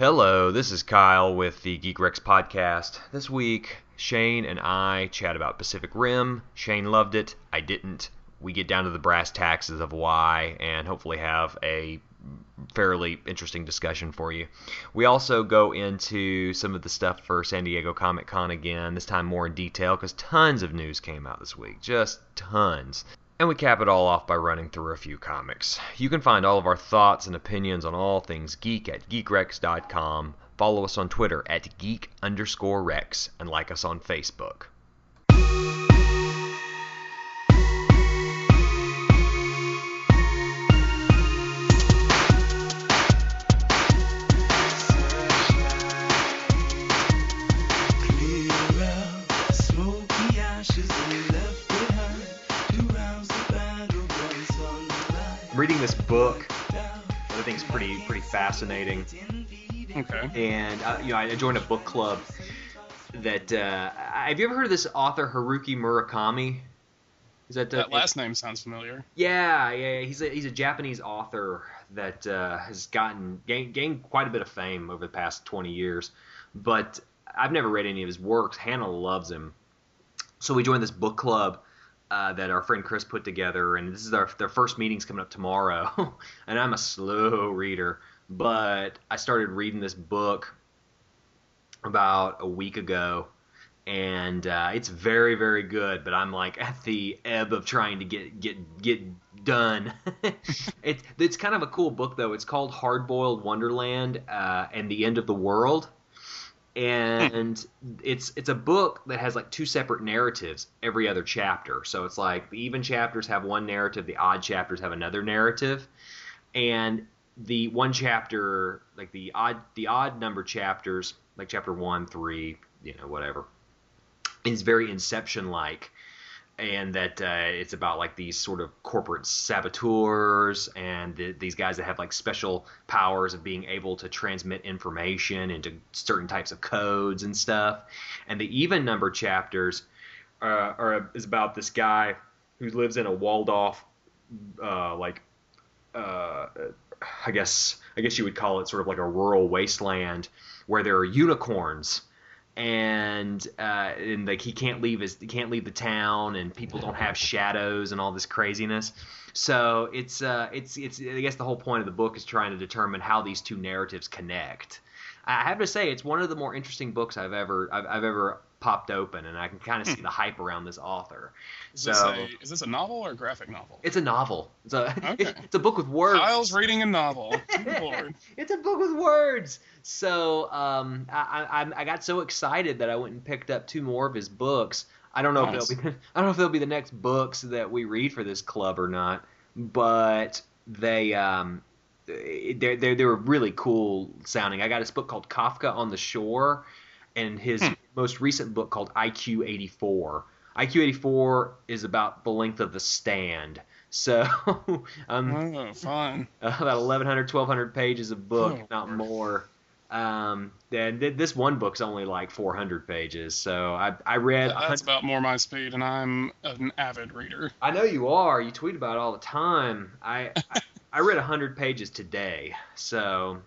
Hello, this is Kyle with the Geek Rex podcast. This week, Shane and I chat about Pacific Rim. Shane loved it, I didn't. We get down to the brass taxes of why and hopefully have a fairly interesting discussion for you. We also go into some of the stuff for San Diego Comic Con again, this time more in detail because tons of news came out this week. Just tons. And we cap it all off by running through a few comics. You can find all of our thoughts and opinions on all things geek at geekrex.com. Follow us on Twitter at geek underscore rex and like us on Facebook. Book that I think is pretty pretty fascinating. Okay. and uh, you know I joined a book club that uh, have you ever heard of this author Haruki Murakami? Is that, uh, That last name sounds familiar. Yeah, yeah, he's a he's a Japanese author that uh, has gotten gained, gained quite a bit of fame over the past 20 years, but I've never read any of his works. Hannah loves him, so we joined this book club. Uh, that our friend Chris put together, and this is our their first meetings coming up tomorrow. and I'm a slow reader, but I started reading this book about a week ago, and uh, it's very very good. But I'm like at the ebb of trying to get get get done. it's it's kind of a cool book though. It's called Hard Boiled Wonderland uh, and the End of the World, Hmm. and it's it's a book that has like two separate narratives every other chapter. So it's like the even chapters have one narrative, the odd chapters have another narrative, and the one chapter like the odd the odd number chapters like chapter one three you know whatever is very inception like and that uh, it's about like these sort of corporate saboteurs and th- these guys that have like special powers of being able to transmit information into certain types of codes and stuff. And the even number chapters uh, are is about this guy who lives in a walled off uh, like uh, I guess I guess you would call it sort of like a rural wasteland where there are unicorns and uh, and like he can't leave his he can't leave the town and people don't have shadows and all this craziness. So it's uh it's it's I guess the whole point of the book is trying to determine how these two narratives connect. I have to say it's one of the more interesting books I've ever I've, I've ever popped open, and I can kind of see the hype around this author. Is, So this a, is this a novel or a graphic novel? it's a novel. It's a Okay. it's a book with words. Kyle's reading a novel. It's a book with words. So um, I, I I got so excited that I went and picked up two more of his books. I don't know Nice. if they'll be I don't know if they'll be the next books that we read for this club or not, but they um they they they were really cool sounding. I got his book called Kafka on the Shore, and his Hmm. most recent book called IQ eighty four. IQ eighty four is about the length of the stand. So um, Oh, fun. uh, about 1100 1200 pages of book Oh, not more um and th- this one book's only like 400 pages so i i read That's about more my speed, and I'm an avid reader. i know you are you tweet about it all the time i I, I read 100 pages today so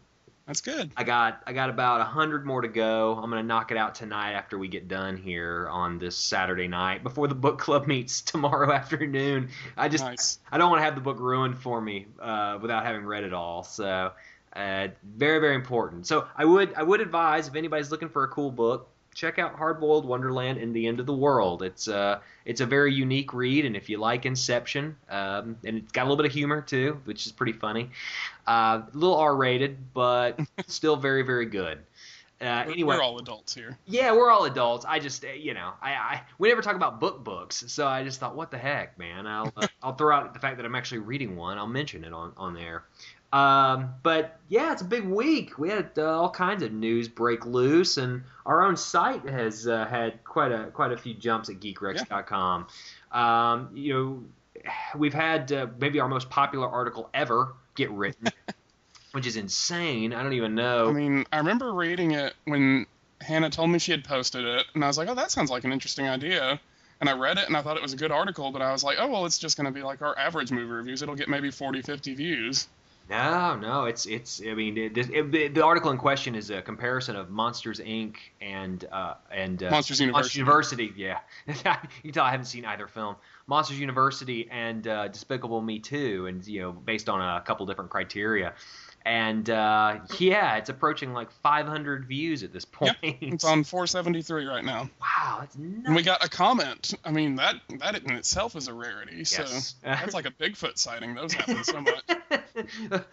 That's good. i got i got about a 100 more to go i'm gonna knock it out tonight after we get done here on this saturday night before the book club meets tomorrow afternoon i just Nice. I don't want to have the book ruined for me uh, without having read it all. So, uh, very very important. So I would I would advise if anybody's looking for a cool book, check out Hard Boiled Wonderland and the End of the World. It's uh it's a very unique read, and if you like Inception, um, and it's got a little bit of humor too, which is pretty funny. Uh, a little R rated, but still very very good. Uh, anyway, We're all adults here. yeah, we're all adults. I just, uh, you know, I, I we never talk about book books, so I just thought, what the heck, man? I'll uh, I'll throw out the fact that I'm actually reading one. I'll mention it on on there. Um, but yeah, it's a big week. We had uh, all kinds of news break loose, and our own site has uh, had quite a quite a few jumps at GeekRex.com. Um, you know, we've had uh, maybe our most popular article ever get written, which is insane. I don't even know. I mean, I remember reading it when Hannah told me she had posted it, and I was like, oh, that sounds like an interesting idea. And I read it, and I thought it was a good article, but I was like, oh, well, it's just going to be like our average movie reviews. It'll get maybe 40, 50 views. No, no, it's it's. I mean, it, it, it- the article in question is a comparison of Monsters Inc. and uh, and uh, Monsters University. University, yeah. you can tell I haven't seen either film. Monsters University and uh, Despicable Me 2, and you know, based on a couple different criteria. And uh, yeah, it's approaching like 500 views at this point. Yep. It's on 473 right now. wow, that's nuts. And we got a comment. I mean, that that in itself is a rarity. Yes. So that's like a Bigfoot sighting. Those happen so much.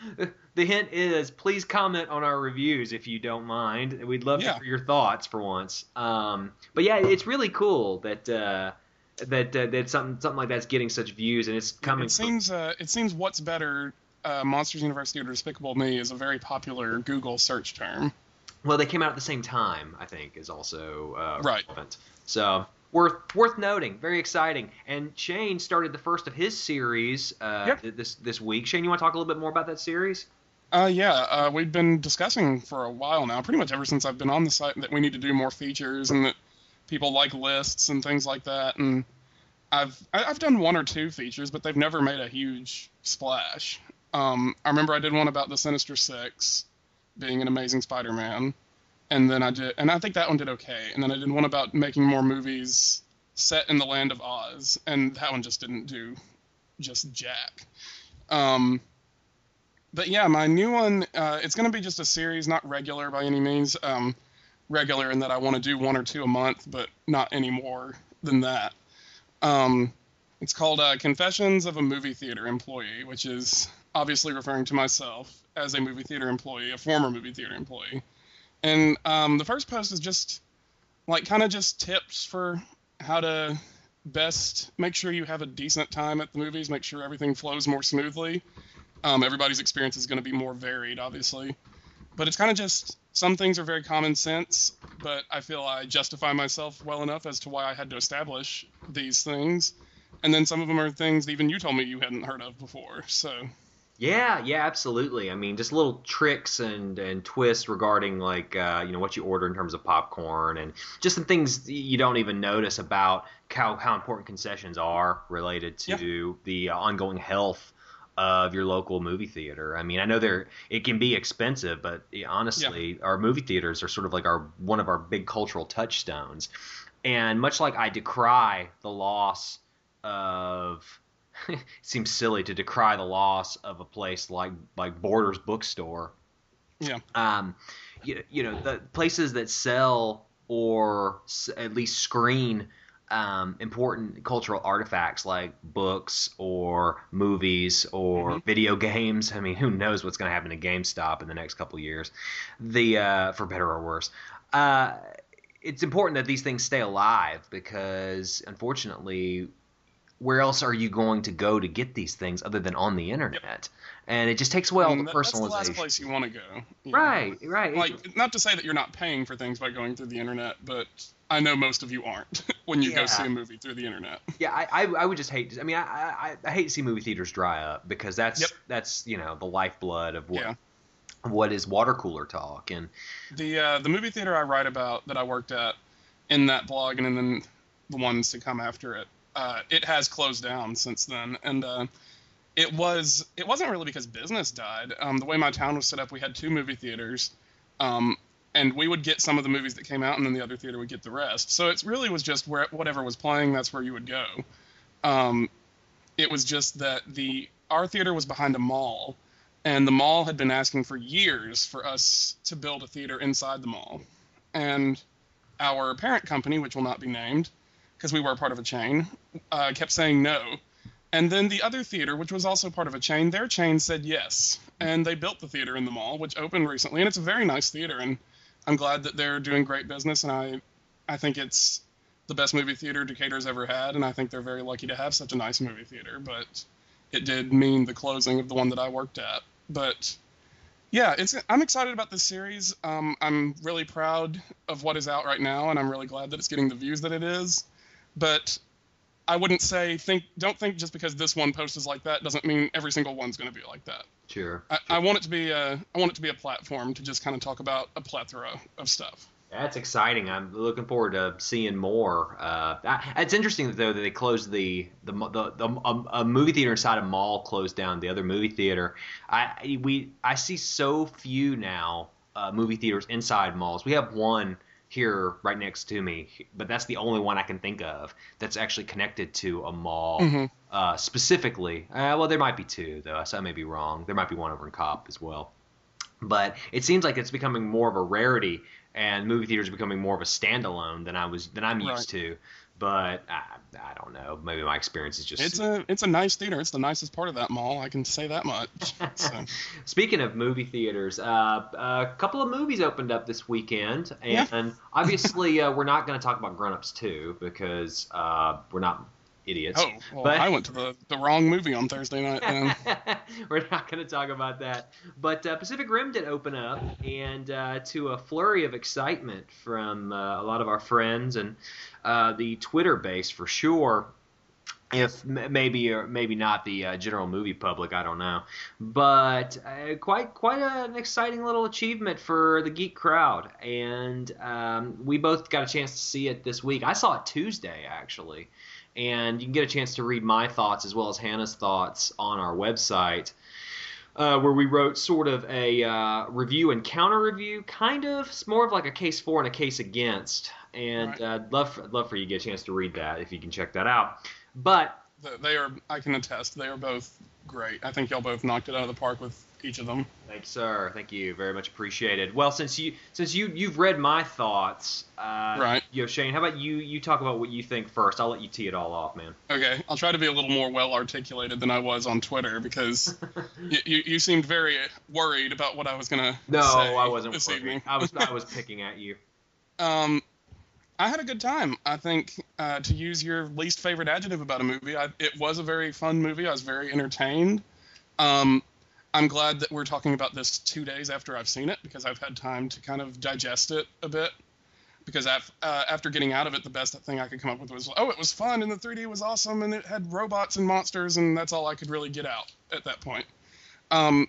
the hint is please comment on our reviews if you don't mind. We'd love Yeah. to hear your thoughts for once. Um, but yeah, it's really cool that uh, that uh, that something something like that's getting such views and it's coming. It seems uh, it seems what's better, uh, Monsters University or Despicable Me is a very popular Google search term. well, they came out at the same time. I think is also uh, Right. relevant. So worth worth noting. Very exciting. And Shane started the first of his series uh, Yep. th- this this week. Shane, you want to talk a little bit more about that series? Uh, yeah, uh, we've been discussing for a while now, pretty much ever since I've been on the site, that we need to do more features and that people like lists and things like that. And I've I've done one or two features, but they've never made a huge splash. Um, I remember I did one about the Sinister Six being an amazing Spider-Man, and then I did, and I think that one did okay. And then I did one about making more movies set in the land of Oz, and that one just didn't do just jack. Um, but yeah, my new one, uh, it's going to be just a series, not regular by any means. Um, regular in that I want to do one or two a month, but not any more than that. Um, it's called uh, Confessions of a Movie Theater Employee, which is obviously referring to myself as a movie theater employee, a former movie theater employee. And um, the first post is just like kind of just tips for how to best make sure you have a decent time at the movies, make sure everything flows more smoothly. Um, everybody's experience is going to be more varied, obviously. But it's kind of just some things are very common sense, but I feel I justify myself well enough as to why I had to establish these things. And then some of them are things even you told me you hadn't heard of before. So, Yeah, yeah, absolutely. I mean, just little tricks and and twists regarding like uh, you know what you order in terms of popcorn and just some things you don't even notice about how how important concessions are related to the uh, ongoing health of your local movie theater. I mean, I know they're it can be expensive, but yeah, honestly, our movie theaters are sort of like our one of our big cultural touchstones. And much like I decry the loss of it seems silly to decry the loss of a place like like Borders bookstore. yeah. Um, you, you know the places that sell or s- at least screen um, important cultural artifacts like books or movies or video games. I mean, who knows what's going to happen to GameStop in the next couple of years? The uh, for better or worse. Uh, it's important that these things stay alive because unfortunately where else are you going to go to get these things other than on the internet? And it just takes away all And the that- that's the personalization. last place you want to go. you know. Right, right. Like, not to say that you're not paying for things by going through the internet, but I know most of you aren't when you Yeah. go see a movie through the internet. yeah, I, I, I would just hate. To, I mean, I, I, I hate to see movie theaters dry up because that's Yep. that's you know the lifeblood of what Yeah. what is water cooler talk and The uh, the movie theater I write about that I worked at in that blog and then the ones to come after it, uh, it has closed down since then. And uh, it was it wasn't really because business died. Um, the way my town was set up, we had two movie theaters, um, and we would get some of the movies that came out, and then the other theater would get the rest. So it really was just where whatever was playing, that's where you would go. Um, it was just that the our theater was behind a mall, and the mall had been asking for years for us to build a theater inside the mall, and our parent company, which will not be named, because we were part of a chain, uh, kept saying no. And then the other theater, which was also part of a chain, their chain said yes, and they built the theater in the mall, which opened recently, and it's a very nice theater, and I'm glad that they're doing great business, and I, I think it's the best movie theater Decatur's ever had, and I think they're very lucky to have such a nice movie theater. But it did mean the closing of the one that I worked at. But yeah, it's I'm excited about this series. Um, I'm really proud of what is out right now, and I'm really glad that it's getting the views that it is. But I wouldn't say think don't think just because this one post is like that doesn't mean every single one's going to be like that. sure. I, I want it to be a I want it to be a platform to just kind of talk about a plethora of stuff. That's exciting. I'm looking forward to seeing more. Uh, I- it's interesting though that they closed the the the, the a, a movie theater inside a mall closed down the other movie theater. I we I see so few now uh, movie theaters inside malls. We have one here right next to me, but that's the only one I can think of that's actually connected to a mall Mhm. uh, specifically. Uh, well, there might be two though, so I may be wrong. There might be one over in Cop as well but it seems like it's becoming more of a rarity and movie theaters are becoming more of a standalone than I was than I'm Right. used to. But I, I don't know. Maybe my experience is just. It's a it's a nice theater. It's the nicest part of that mall. I can say that much. So, Speaking of movie theaters, uh, a couple of movies opened up this weekend, and, Yeah. obviously uh, we're not going to talk about Grown Ups 2 because uh, we're not idiots. oh, well, But- I went to the, the wrong movie on Thursday night. We're not going to talk about that. But uh, Pacific Rim did open up, and uh, to a flurry of excitement from uh, a lot of our friends and uh, the Twitter base for sure. If maybe or maybe not the uh, general movie public, I don't know, but uh, quite quite an exciting little achievement for the geek crowd, and um, we both got a chance to see it this week. I saw it Tuesday actually, and you can get a chance to read my thoughts as well as Hannah's thoughts on our website, uh, where we wrote sort of a uh, review and counter review, kind of. It's more of like a case for and a case against, and Right. uh, I'd love for, love for you to get a chance to read that if you can check that out. But they are. I can attest. They are both great. I think y'all both knocked it out of the park with each of them. Thank you, sir. Thank you. Very much appreciated. Well, since you since you you've read my thoughts, uh, Right. Yo, Shane, how about you? You talk about what you think first. I'll let you tee it all off, man. Okay, I'll try to be a little more well articulated than I was on Twitter because you, you, you seemed very worried about what I was gonna No, say I wasn't. this worried. evening. I was I was picking at you. Um, I had a good time. I think uh, to use your least favorite adjective about a movie, I, it was a very fun movie. I was very entertained. Um, I'm glad that we're talking about this two days after I've seen it because I've had time to kind of digest it a bit. Because uh, after getting out of it, the best thing I could come up with was, oh, it was fun and the 3D was awesome and it had robots and monsters and that's all I could really get out at that point. Um,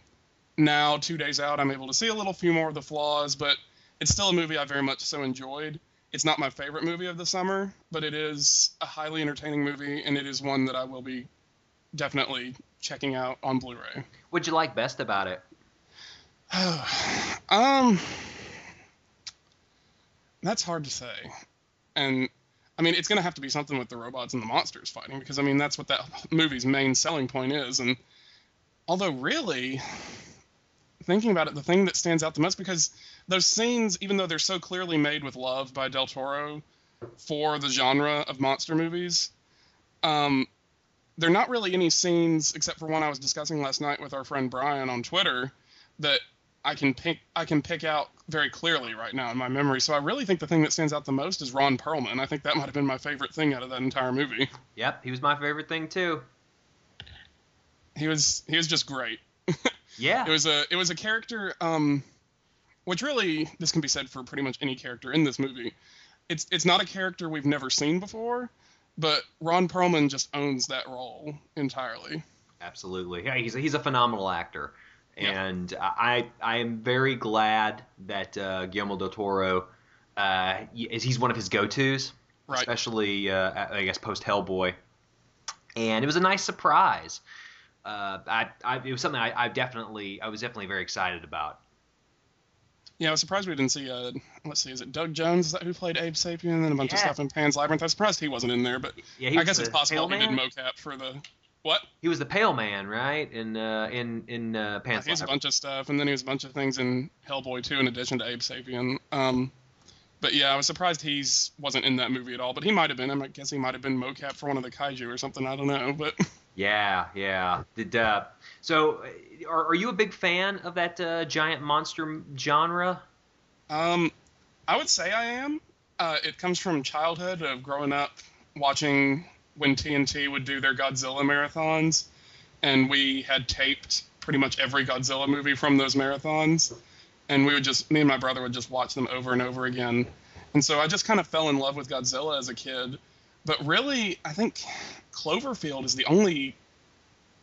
now, two days out, I'm able to see a little few more of the flaws, but it's still a movie I very much so enjoyed. It's not my favorite movie of the summer, but it is a highly entertaining movie, and it is one that I will be definitely checking out on Blu-ray. What'd you like best about it? um, that's hard to say, and I mean it's gonna have to be something with the robots and the monsters fighting because I mean that's what that movie's main selling point is. And although really, thinking about it, the thing that stands out the most because those scenes, even though they're so clearly made with love by Del Toro for the genre of monster movies, um, they're not really any scenes except for one I was discussing last night with our friend Brian on Twitter that I can pick I can pick out very clearly right now in my memory. So I really think the thing that stands out the most is Ron Perlman. I think that might have been my favorite thing out of that entire movie. Yep, he was my favorite thing too. He was he was just great. Yeah. It was a it was a character um which really this can be said for pretty much any character in this movie. It's it's not a character we've never seen before, but Ron Perlman just owns that role entirely. Absolutely. Yeah, he's a, he's a phenomenal actor, Yeah. and I I am very glad that uh, Guillermo del Toro uh, is he's one of his go tos, Right. especially uh, I guess post Hellboy, and it was a nice surprise. Uh, I, I it was something I, I definitely I was definitely very excited about. Yeah, I was surprised we didn't see uh let's see, is it Doug Jones? Is that who played Abe Sapien and a bunch of stuff in Pan's Labyrinth? I was surprised he wasn't in there, but Yeah, I guess it's possible Pale he did mocap for the what? He was the Pale Man, right? In uh, in in uh, Pan's He was a bunch of stuff, and then he was a bunch of things in Hellboy too, in addition to Abe Sapien. Um, but yeah, I was surprised he's wasn't in that movie at all. But he might have been. I might guess he might have been mocap for one of the kaiju or something. I don't know. But Yeah, yeah. Did uh, so? Are, are you a big fan of that uh, giant monster genre? um, I would say I am. Uh, it comes from childhood of growing up watching when TNT would do their Godzilla marathons, and we had taped pretty much every Godzilla movie from those marathons, and we would just me and my brother would just watch them over and over again, and so I just kind of fell in love with Godzilla as a kid. But really, I think Cloverfield is the only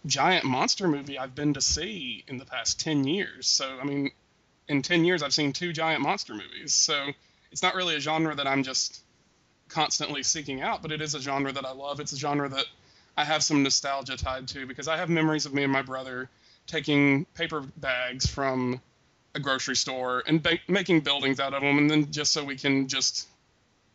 giant monster movie I've been to see in the past 10 years. So, I mean, in 10 years, I've seen two giant monster movies. So, it's not really a genre that I'm just constantly seeking out, but it is a genre that I love. It's a genre that I have some nostalgia tied to because I have memories of me and my brother taking paper bags from a grocery store and ba- making buildings out of them, and then just so we can just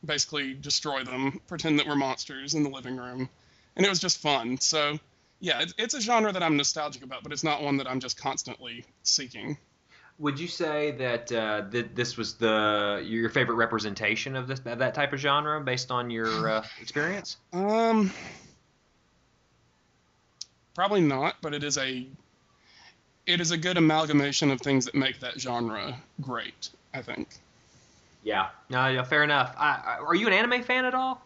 basically destroy them, pretend that we're monsters in the living room, and it was just fun. So, yeah, it's, it's a genre that I'm nostalgic about, but it's not one that I'm just constantly seeking. Would you say that uh, th- this was the your favorite representation of this of that type of genre based on your uh, experience? Um, probably not, but it is a it is a good amalgamation of things that make that genre great. I think. Yeah. No, yeah, fair enough. I, I, are you an anime fan at all?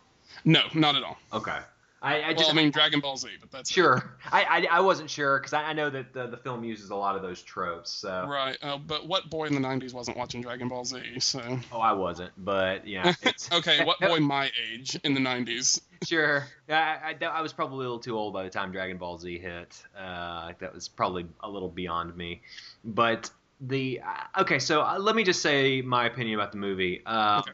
No, not at all. Okay. I, I just well, I mean Dragon Ball Z, but that's sure. I, I I wasn't sure because I, I know that the, the film uses a lot of those tropes. So Right, uh, but what boy in the '90s wasn't watching Dragon Ball Z? So oh, I wasn't, but yeah, okay, what boy my age in the '90s? sure. I, I I was probably a little too old by the time Dragon Ball Z hit. Uh, that was probably a little beyond me. But the uh, okay, so uh, let me just say my opinion about the movie. Uh, Okay.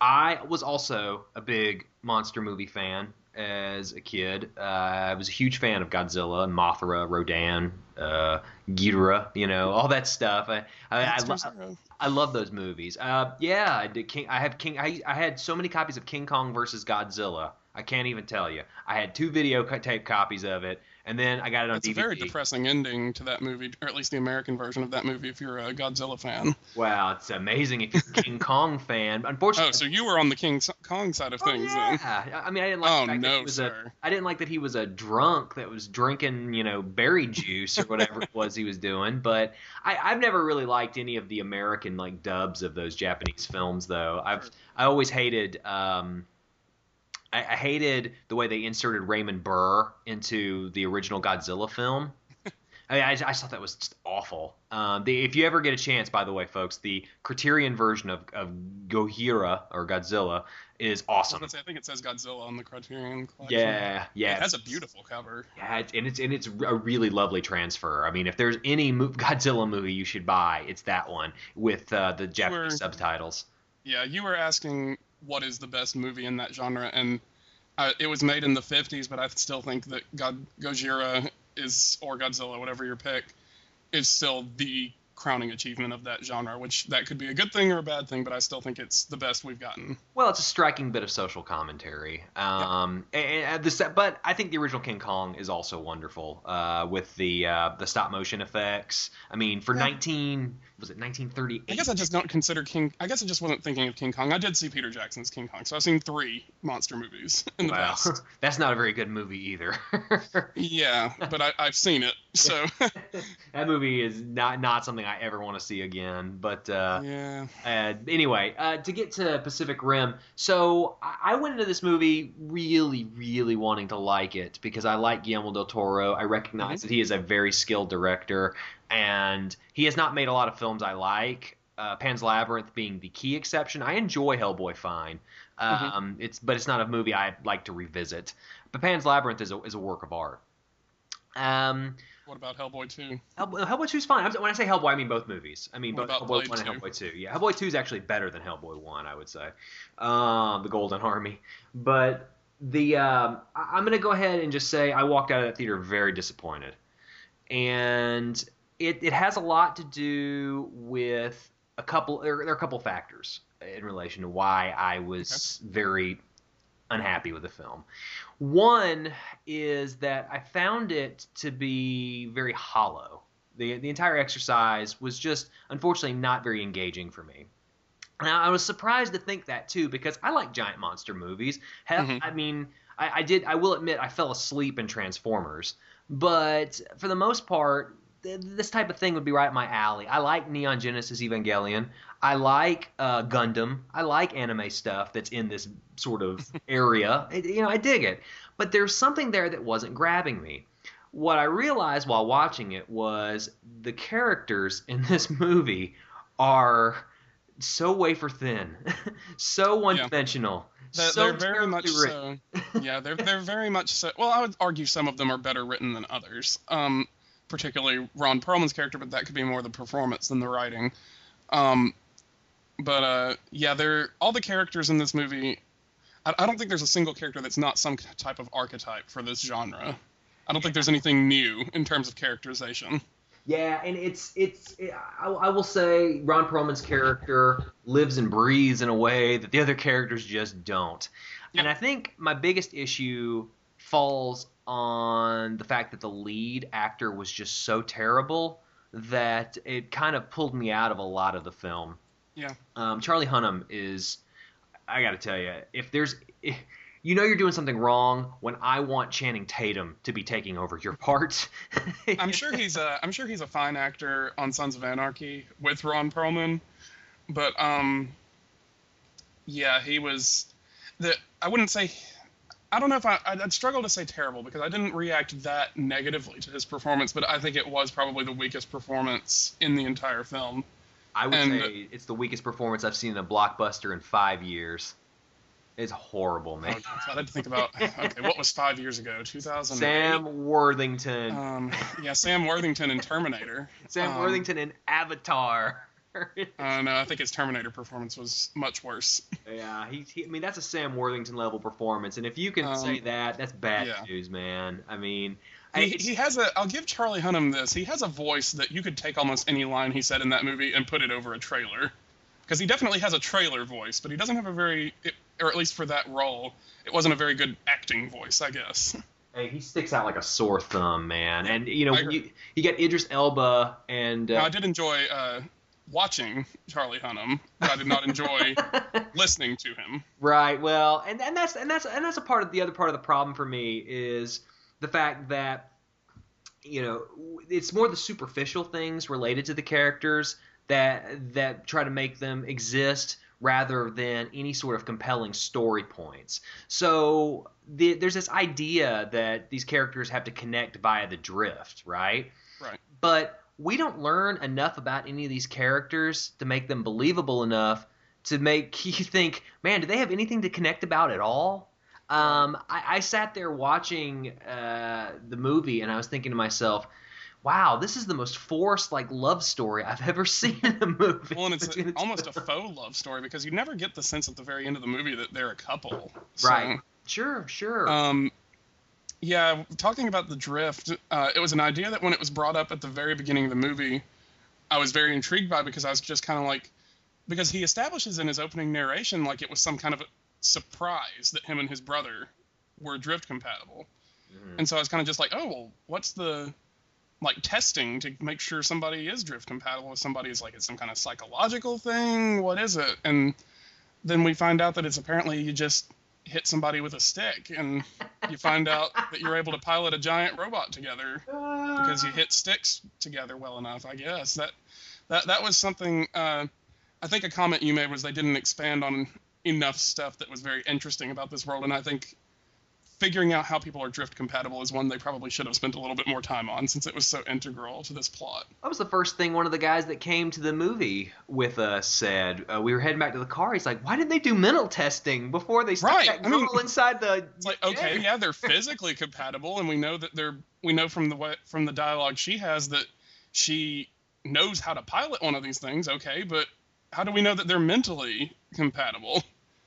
I was also a big monster movie fan as a kid. Uh, I was a huge fan of Godzilla, Mothra, Rodan, uh, Ghidorah, you know, all that stuff. I I, I, lo- I love those movies. Uh, yeah, I did. King, I have King. I, I had so many copies of King Kong versus Godzilla. I can't even tell you. I had two video tape copies of it, and then I got it on It's a very depressing ending to that movie, or at least the American version of that movie. If you're a Godzilla fan. Wow, it's amazing if you're a King Kong fan. Unfortunately, Oh, so you were on the King Kong side of Oh, things then. yeah. I mean, I didn't like Oh, the fact that no, he was sir. a. I didn't like that he was a drunk that was drinking, you know, berry juice or whatever it was he was doing. But I, I've never really liked any of the American like dubs of those Japanese films, though. I've I always hated. Um, I, I hated the way they inserted Raymond Burr into the original Godzilla film. I, mean, I, I just thought that was just awful. Um, the, if you ever get a chance, by the way, folks, the Criterion version of, of Gojira or Godzilla is I awesome. gonna say, I think it says Godzilla on the Criterion Collection. Yeah, yeah. It has a beautiful cover. Yeah, it's, and it's and it's a really lovely transfer. I mean, if there's any mo- Godzilla movie you should buy, it's that one with uh, the Japanese Sure. subtitles. Yeah, you were asking what is the best movie in that genre, and uh, it was made in the 50s, but I still think that God Gojira is, or Godzilla, whatever your pick, is still the crowning achievement of that genre, which that could be a good thing or a bad thing, but I still think it's the best we've gotten. Well, it's a striking bit of social commentary. Um, and, and this, but I think the original King Kong is also wonderful uh, with the uh, the stop motion effects. I mean, for Yeah. 19 was it 1938? I guess I just don't consider King. I guess I just wasn't thinking of King Kong. I did see Peter Jackson's King Kong, so I've seen three monster movies in the Wow. past. that's not a very good movie either. Yeah, but I, I've seen it, so that movie is not not something I ever want to see again. But uh, yeah. Uh, anyway, uh, to get to Pacific Rim, so I I went into this movie really, really wanting to like it because I like Guillermo del Toro. I recognize Mhm. that he is a very skilled director, and he has not made a lot of films I like. Uh, Pan's Labyrinth being the key exception. I enjoy Hellboy fine. Um, It's but it's not a movie I like to revisit. But Pan's Labyrinth is a is a work of art. Um, What about Hellboy 2? Hellboy, Hellboy 2 is fine. When I say Hellboy, I mean both movies. I mean What both Hellboy Blade 1 and 2? Hellboy 2. Yeah, Hellboy 2 is actually better than Hellboy 1, I would say. Um, the Golden Army. But the um, I'm going to go ahead and just say I walked out of that theater very disappointed. And it, it has a lot to do with a couple, there, there are a couple factors in relation to why I was very unhappy with the film. One is that I found it to be very hollow. The the entire exercise was just unfortunately not very engaging for me. Now I was surprised to think that too because I like giant monster movies. Hell, Mhm. I mean, I, I did. I will admit I fell asleep in Transformers, but for the most part, th- this type of thing would be right up my alley. I like Neon Genesis Evangelion. I like uh, Gundam. I like anime stuff that's in this sort of area. It- you know, I dig it. But there's something there that wasn't grabbing me. What I realized while watching it was the characters in this movie are so wafer thin, so one dimensional, They're, so they're very much written. so. Yeah, they're they're very much so. Well, I would argue some of them are better written than others. Um, particularly Ron Perlman's character, but that could be more the performance than the writing. Um, But uh, yeah, they're all the characters in this movie. I, I don't think there's a single character that's not some type of archetype for this genre. I don't think there's anything new in terms of characterization. Yeah, and it's it's. I, I will say Ron Perlman's character lives and breathes in a way that the other characters just don't. And I think my biggest issue falls on the fact that the lead actor was just so terrible that it kind of pulled me out of a lot of the film. Yeah. Um, Charlie Hunnam is. I got to tell you, if there's. If, you know you're doing something wrong when I want Channing Tatum to be taking over your part. I'm sure he's a I'm sure he's a fine actor on Sons of Anarchy with Ron Perlman, but um, yeah, he was the I wouldn't say I don't know if I I'd struggle to say terrible because I didn't react that negatively to his performance, but I think it was probably the weakest performance in the entire film. I would And- say it's the weakest performance I've seen in a blockbuster in five years. It's horrible, man. Oh, I had to think about okay, what was five years ago? 2000. Sam Worthington. Um, yeah, Sam Worthington in Terminator. Sam um, Worthington in Avatar. Uh, no, I think his Terminator performance was much worse. yeah, he, he. I mean, that's a Sam Worthington level performance, and if you can Um, say that, that's bad yeah. news, man. I mean, He, he has a. I'll give Charlie Hunnam this. He has a voice that you could take almost any line he said in that movie and put it over a trailer, because he definitely has a trailer voice, but he doesn't have a very, it, or at least for that role, it wasn't a very good acting voice, I guess. Hey, he sticks out like a sore thumb, man. And you know, I when agree. you you get Idris Elba and uh, Now, I did enjoy uh, watching Charlie Hunnam, but I did not enjoy listening to him. Right. Well, and and that's and that's and that's a part of the other part of the problem for me is the fact that you know it's more the superficial things related to the characters that that try to make them exist rather than any sort of compelling story points. So the, there's this idea that these characters have to connect via the drift, right? Right. But we don't learn enough about any of these characters to make them believable enough to make you think, man, do they have anything to connect about at all? Um, I, I sat there watching uh, the movie and I was thinking to myself, wow, this is the most forced like love story I've ever seen in a movie. Well, and it's two almost a faux love story because you never get the sense at the very end of the movie that they're a couple. So, right. Sure, sure. Um, yeah, talking about the drift, uh, it was an idea that when it was brought up at the very beginning of the movie, I was very intrigued by because I was just kind of like, because he establishes in his opening narration like it was some kind of surprise that him and his brother were drift compatible. Mhm. And so I was kind of just like, oh, well, what's the like testing to make sure somebody is drift compatible with somebody is like it's some kind of psychological thing what is it and then we find out that it's apparently you just hit somebody with a stick and you find out that you're able to pilot a giant robot together because you hit sticks together well enough i guess that that that was something uh, i think a comment you made was they didn't expand on enough stuff that was very interesting about this world and i think figuring out how people are drift compatible is one they probably should have spent a little bit more time on since it was so integral to this plot. That was the first thing one of the guys that came to the movie with us said. Uh, we were heading back to the car. He's like, "Why didn't they do mental testing before they stuck Right, that I mean, girl inside the?" It's like okay, yeah, they're physically compatible, and we know that they're we know from the way, from the dialogue she has that she knows how to pilot one of these things. Okay, but how do we know that they're mentally compatible?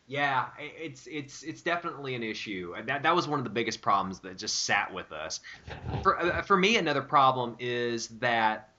Yeah, it's it's it's definitely an issue. That that was one of the biggest problems that just sat with us. For uh, for me, another problem is that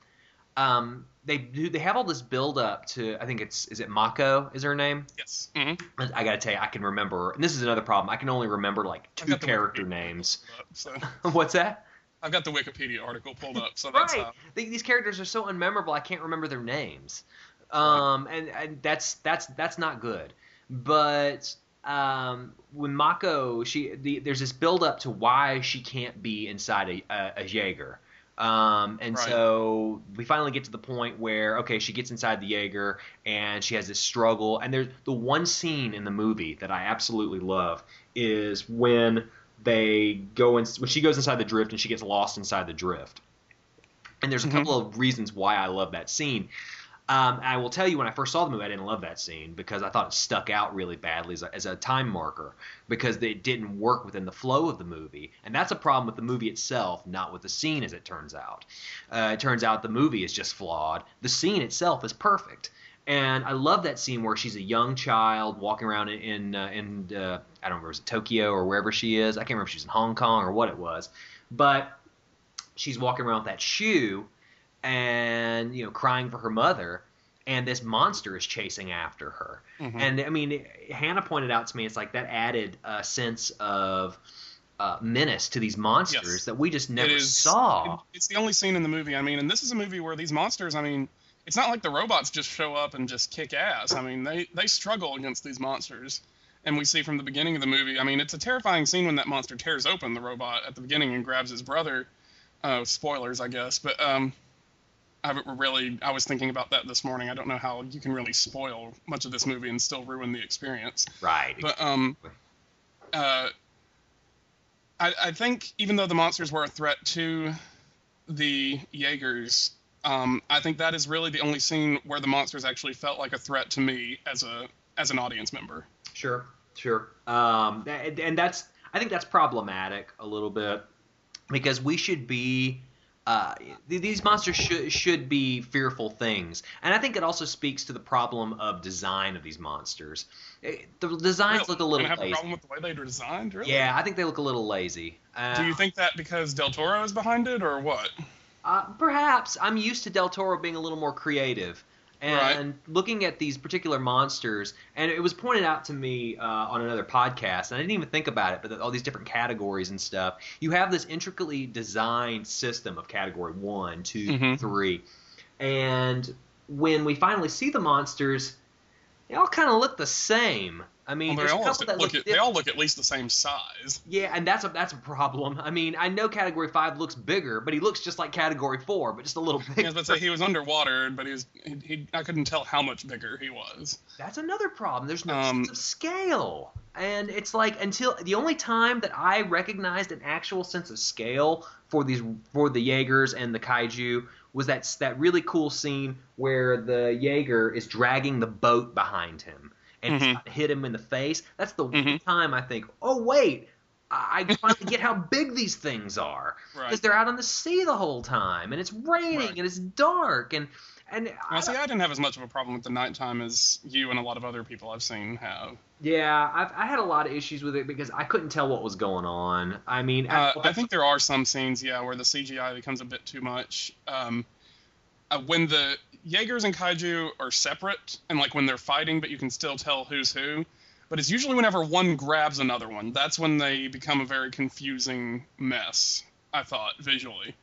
um, they do they have all this build up to. I think it's is it Mako is her name. Yes. hmm I gotta tell you, I can remember. And this is another problem. I can only remember like two character names. So What's that? I've got the Wikipedia article pulled up, so that's right. how. These characters are so unmemorable. I can't remember their names, um, and, and that's that's that's not good. But um, when Mako, she the, there's this build up to why she can't be inside a, a, a Jaeger. Um, and Right. so we finally get to the point where okay, she gets inside the Jaeger and she has this struggle. And there's the one scene in the movie that I absolutely love is when they go in when she goes inside the drift and she gets lost inside the drift. And there's a Mhm. couple of reasons why I love that scene. Um, I will tell you, when I first saw the movie, I didn't love that scene because I thought it stuck out really badly as a, as a time marker because it didn't work within the flow of the movie. And that's a problem with the movie itself, not with the scene, as it turns out. Uh, it turns out the movie is just flawed. The scene itself is perfect. And I love that scene where she's a young child walking around in uh, in uh, I don't remember was it Tokyo or wherever she is. I can't remember if she's in Hong Kong or what it was, but she's walking around with that shoe and you know crying for her mother and this monster is chasing after her Mhm. and i mean hannah pointed out to me it's like that added a sense of uh, menace to these monsters Yes. that we just never it is, saw it- it's the only scene in the movie. I mean, and this is a movie where these monsters. I mean, it's not like the robots just show up and just kick ass. I mean, they they struggle against these monsters, and we see from the beginning of the movie. I mean, it's a terrifying scene when that monster tears open the robot at the beginning and grabs his brother. Uh, spoilers, I guess, but um, I really I was thinking about that this morning. I don't know how you can really spoil much of this movie and still ruin the experience. right But um, uh, I, I think even though the monsters were a threat to the Jaegers, um, I think that is really the only scene where the monsters actually felt like a threat to me as a as an audience member. Sure, sure. Um, and that's I think that's problematic a little bit because we should be. Uh, these monsters should should be fearful things, and I think it also speaks to the problem of design of these monsters. Eh, The designs Really? look a little have a lazy. problem with the way they were designed, really? Yeah, I think they look a little lazy. Uh, Do you think that because Del Toro is behind it, or what? Uh, perhaps I'm used to Del Toro being a little more creative, and looking at these particular monsters. And it was pointed out to me uh, on another podcast, and I didn't even think about it, but that all these different categories and stuff. You have this intricately designed system of category one, two, Mhm. three, and when we finally see the monsters, they all kind of look the same. I mean, Well, they all look look at, they all look at least the same size. yeah, and that's a that's a problem. I mean, I know Category Five looks bigger, but he looks just like Category Four, but just a little bigger. about to say he was underwater, but he was he, he I couldn't tell how much bigger he was. That's another problem. There's no Um, sense of scale, and it's like until the only time that I recognized an actual sense of scale for these for the Jaegers and the kaiju was that that really cool scene where the Jaeger is dragging the boat behind him and Mhm. to hit him in the face. That's the one Mhm. time I think, oh wait. I I finally get how big these things are because Right. they're out on the sea the whole time, and it's raining Right. and it's dark, and and Now, see, I didn't have as much of a problem with the nighttime as you and a lot of other people I've seen have. Yeah, I've, I had a lot of issues with it because I couldn't tell what was going on. I mean, Uh, I, I think there are some scenes, yeah, where the CGI becomes a bit too much. Um, uh, when the Jaegers and Kaiju are separate, and like when they're fighting, but you can still tell who's who. But it's usually whenever one grabs another one. That's when they become a very confusing mess. I thought visually.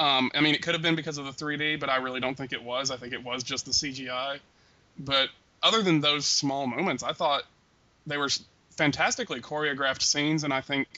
Um, I mean, it could have been because of the 3D, but I really don't think it was. I think it was just the CGI. But other than those small moments, I thought they were fantastically choreographed scenes, and I think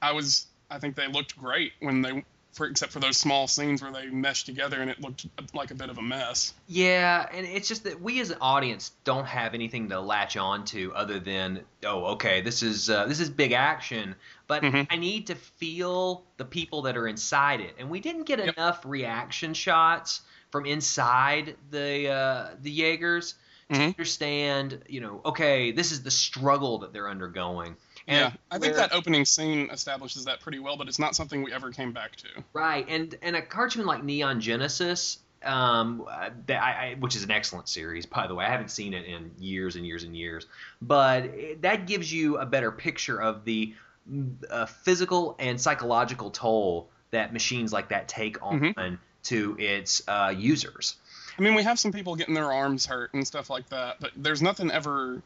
I was I think they looked great when they for except for those small scenes where they meshed together and it looked like a bit of a mess. yeah, and it's just that we as an audience don't have anything to latch on to other than oh, okay, this is uh, this is big action, but Mhm. I need to feel the people that are inside it, and we didn't get Yep. enough reaction shots from inside the uh, the Jaegers to Mhm. understand, you know, okay, this is the struggle that they're undergoing. And yeah, I think that opening scene establishes that pretty well, but it's not something we ever came back to. Right, and and a cartoon like Neon Genesis, um, that I, I, which is an excellent series, by the way. I haven't seen it in years and years and years, but it, that gives you a better picture of the uh, physical and psychological toll that machines like that take on to its uh, users. I mean, we have some people getting their arms hurt and stuff like that, but there's nothing ever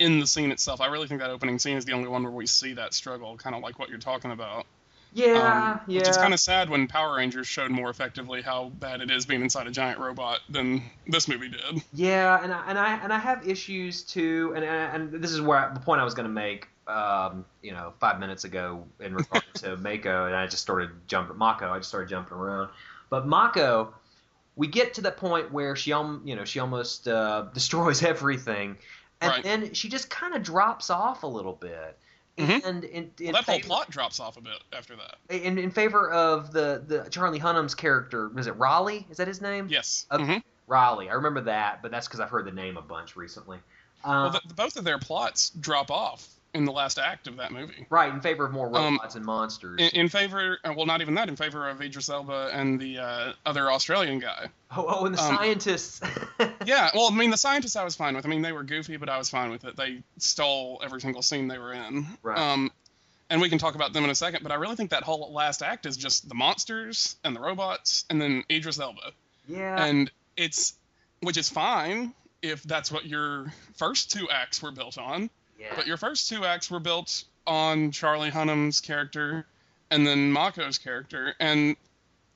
in the scene itself. I really think that opening scene is the only one where we see that struggle, kind of like what you're talking about. Yeah, Um, Which is kind of sad when Power Rangers showed more effectively how bad it is being inside a giant robot than this movie did. Yeah, and I, and I and I have issues too, and and this is where the point I was going to make, um, you know, five minutes ago in regard to Mako, and I just started jumping Mako. I just started jumping around, but Mako, we get to the point where she, you know, she almost uh, destroys everything, and Right. then she just kind of drops off a little bit, Mhm. and in, that whole plot drops off a bit after that. in, in favor of the the Charlie Hunnam's character, was it Raleigh? Is that his name? Yes. Okay. Mhm. Raleigh. I remember that, but that's because I've heard the name a bunch recently. Um, Well, the, both of their plots drop off in the last act of that movie. Right, in favor of more Um, robots and monsters. In, in favor, uh, well, not even that, in favor of Idris Elba and the uh, other Australian guy. oh, oh, and the um, scientists. Yeah, well, I mean, the scientists I was fine with. I mean, they were goofy, but I was fine with it. They stole every single scene they were in. Right. Um, and we can talk about them in a second, but I really think that whole last act is just the monsters and the robots and then Idris Elba. yeah. And it's, which is fine if that's what your first two acts were built on. Yeah. But your first two acts were built on Charlie Hunnam's character and then Mako's character, and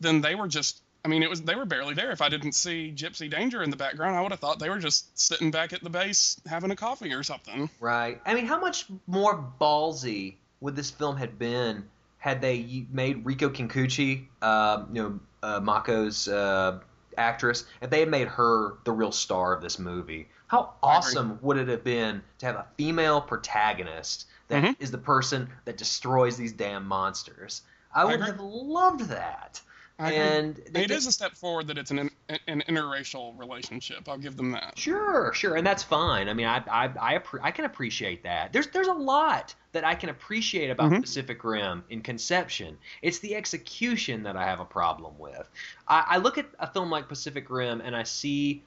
then they were just. I mean, it was they were barely there. If I didn't see Gypsy Danger in the background, I would have thought they were just sitting back at the base having a coffee or something. Right. I mean, how much more ballsy would this film have been had they made Rinko Kikuchi, uh, you know, uh, Mako's uh, actress, if they had made her the real star of this movie? How awesome would it have been to have a female protagonist that is Mhm. the person that destroys these damn monsters? I I would agree. have loved that. I agree. and they, It is a step forward that it's an an interracial relationship. I'll give them that. Sure, sure, and that's fine. I mean, I I I, I can appreciate that. There's there's a lot that I can appreciate about Mhm. Pacific Rim in conception. It's the execution that I have a problem with. I, I look at a film like Pacific Rim and I see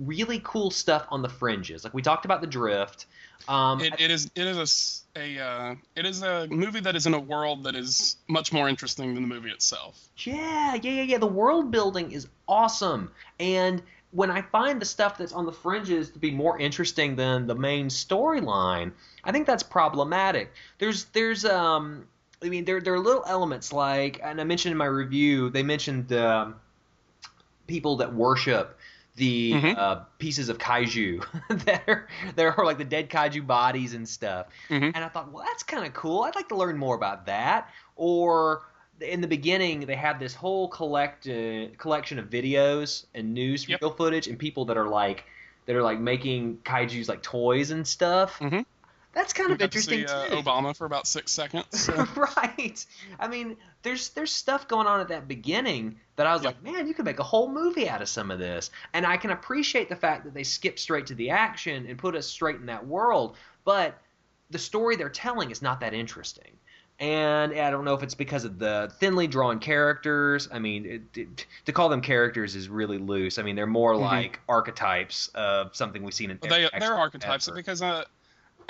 really cool stuff on the fringes. Like we talked about the drift. Um, It, It is it is a uh, it is a movie that is in a world that is much more interesting than the movie itself. Yeah, yeah, yeah, yeah. The world building is awesome. And when I find the stuff that's on the fringes to be more interesting than the main storyline, I think that's problematic. There's there's um I mean there there are little elements like and I mentioned in my review, they mentioned um people that worship the Mhm. uh, pieces of kaiju that are there are like the dead kaiju bodies and stuff. Mhm. And I thought, well, that's kind of cool. I'd like to learn more about that. Or in the beginning, they had this whole collect uh, collection of videos and news Yep. footage and people that are like that are like making kaiju's like toys and stuff. Mhm. That's kind We of got to interesting see uh, too. Obama for about six seconds. so- right. I mean, there's there's stuff going on at that beginning that I was Yep. like, man, you could make a whole movie out of some of this. And I can appreciate the fact that they skip straight to the action and put us straight in that world, but the story they're telling is not that interesting. And I don't know if it's because of the thinly drawn characters. I mean, it, it, to call them characters is really loose. I mean, they're more Mhm. like archetypes of something we've seen in. Well, they, they're archetypes because uh,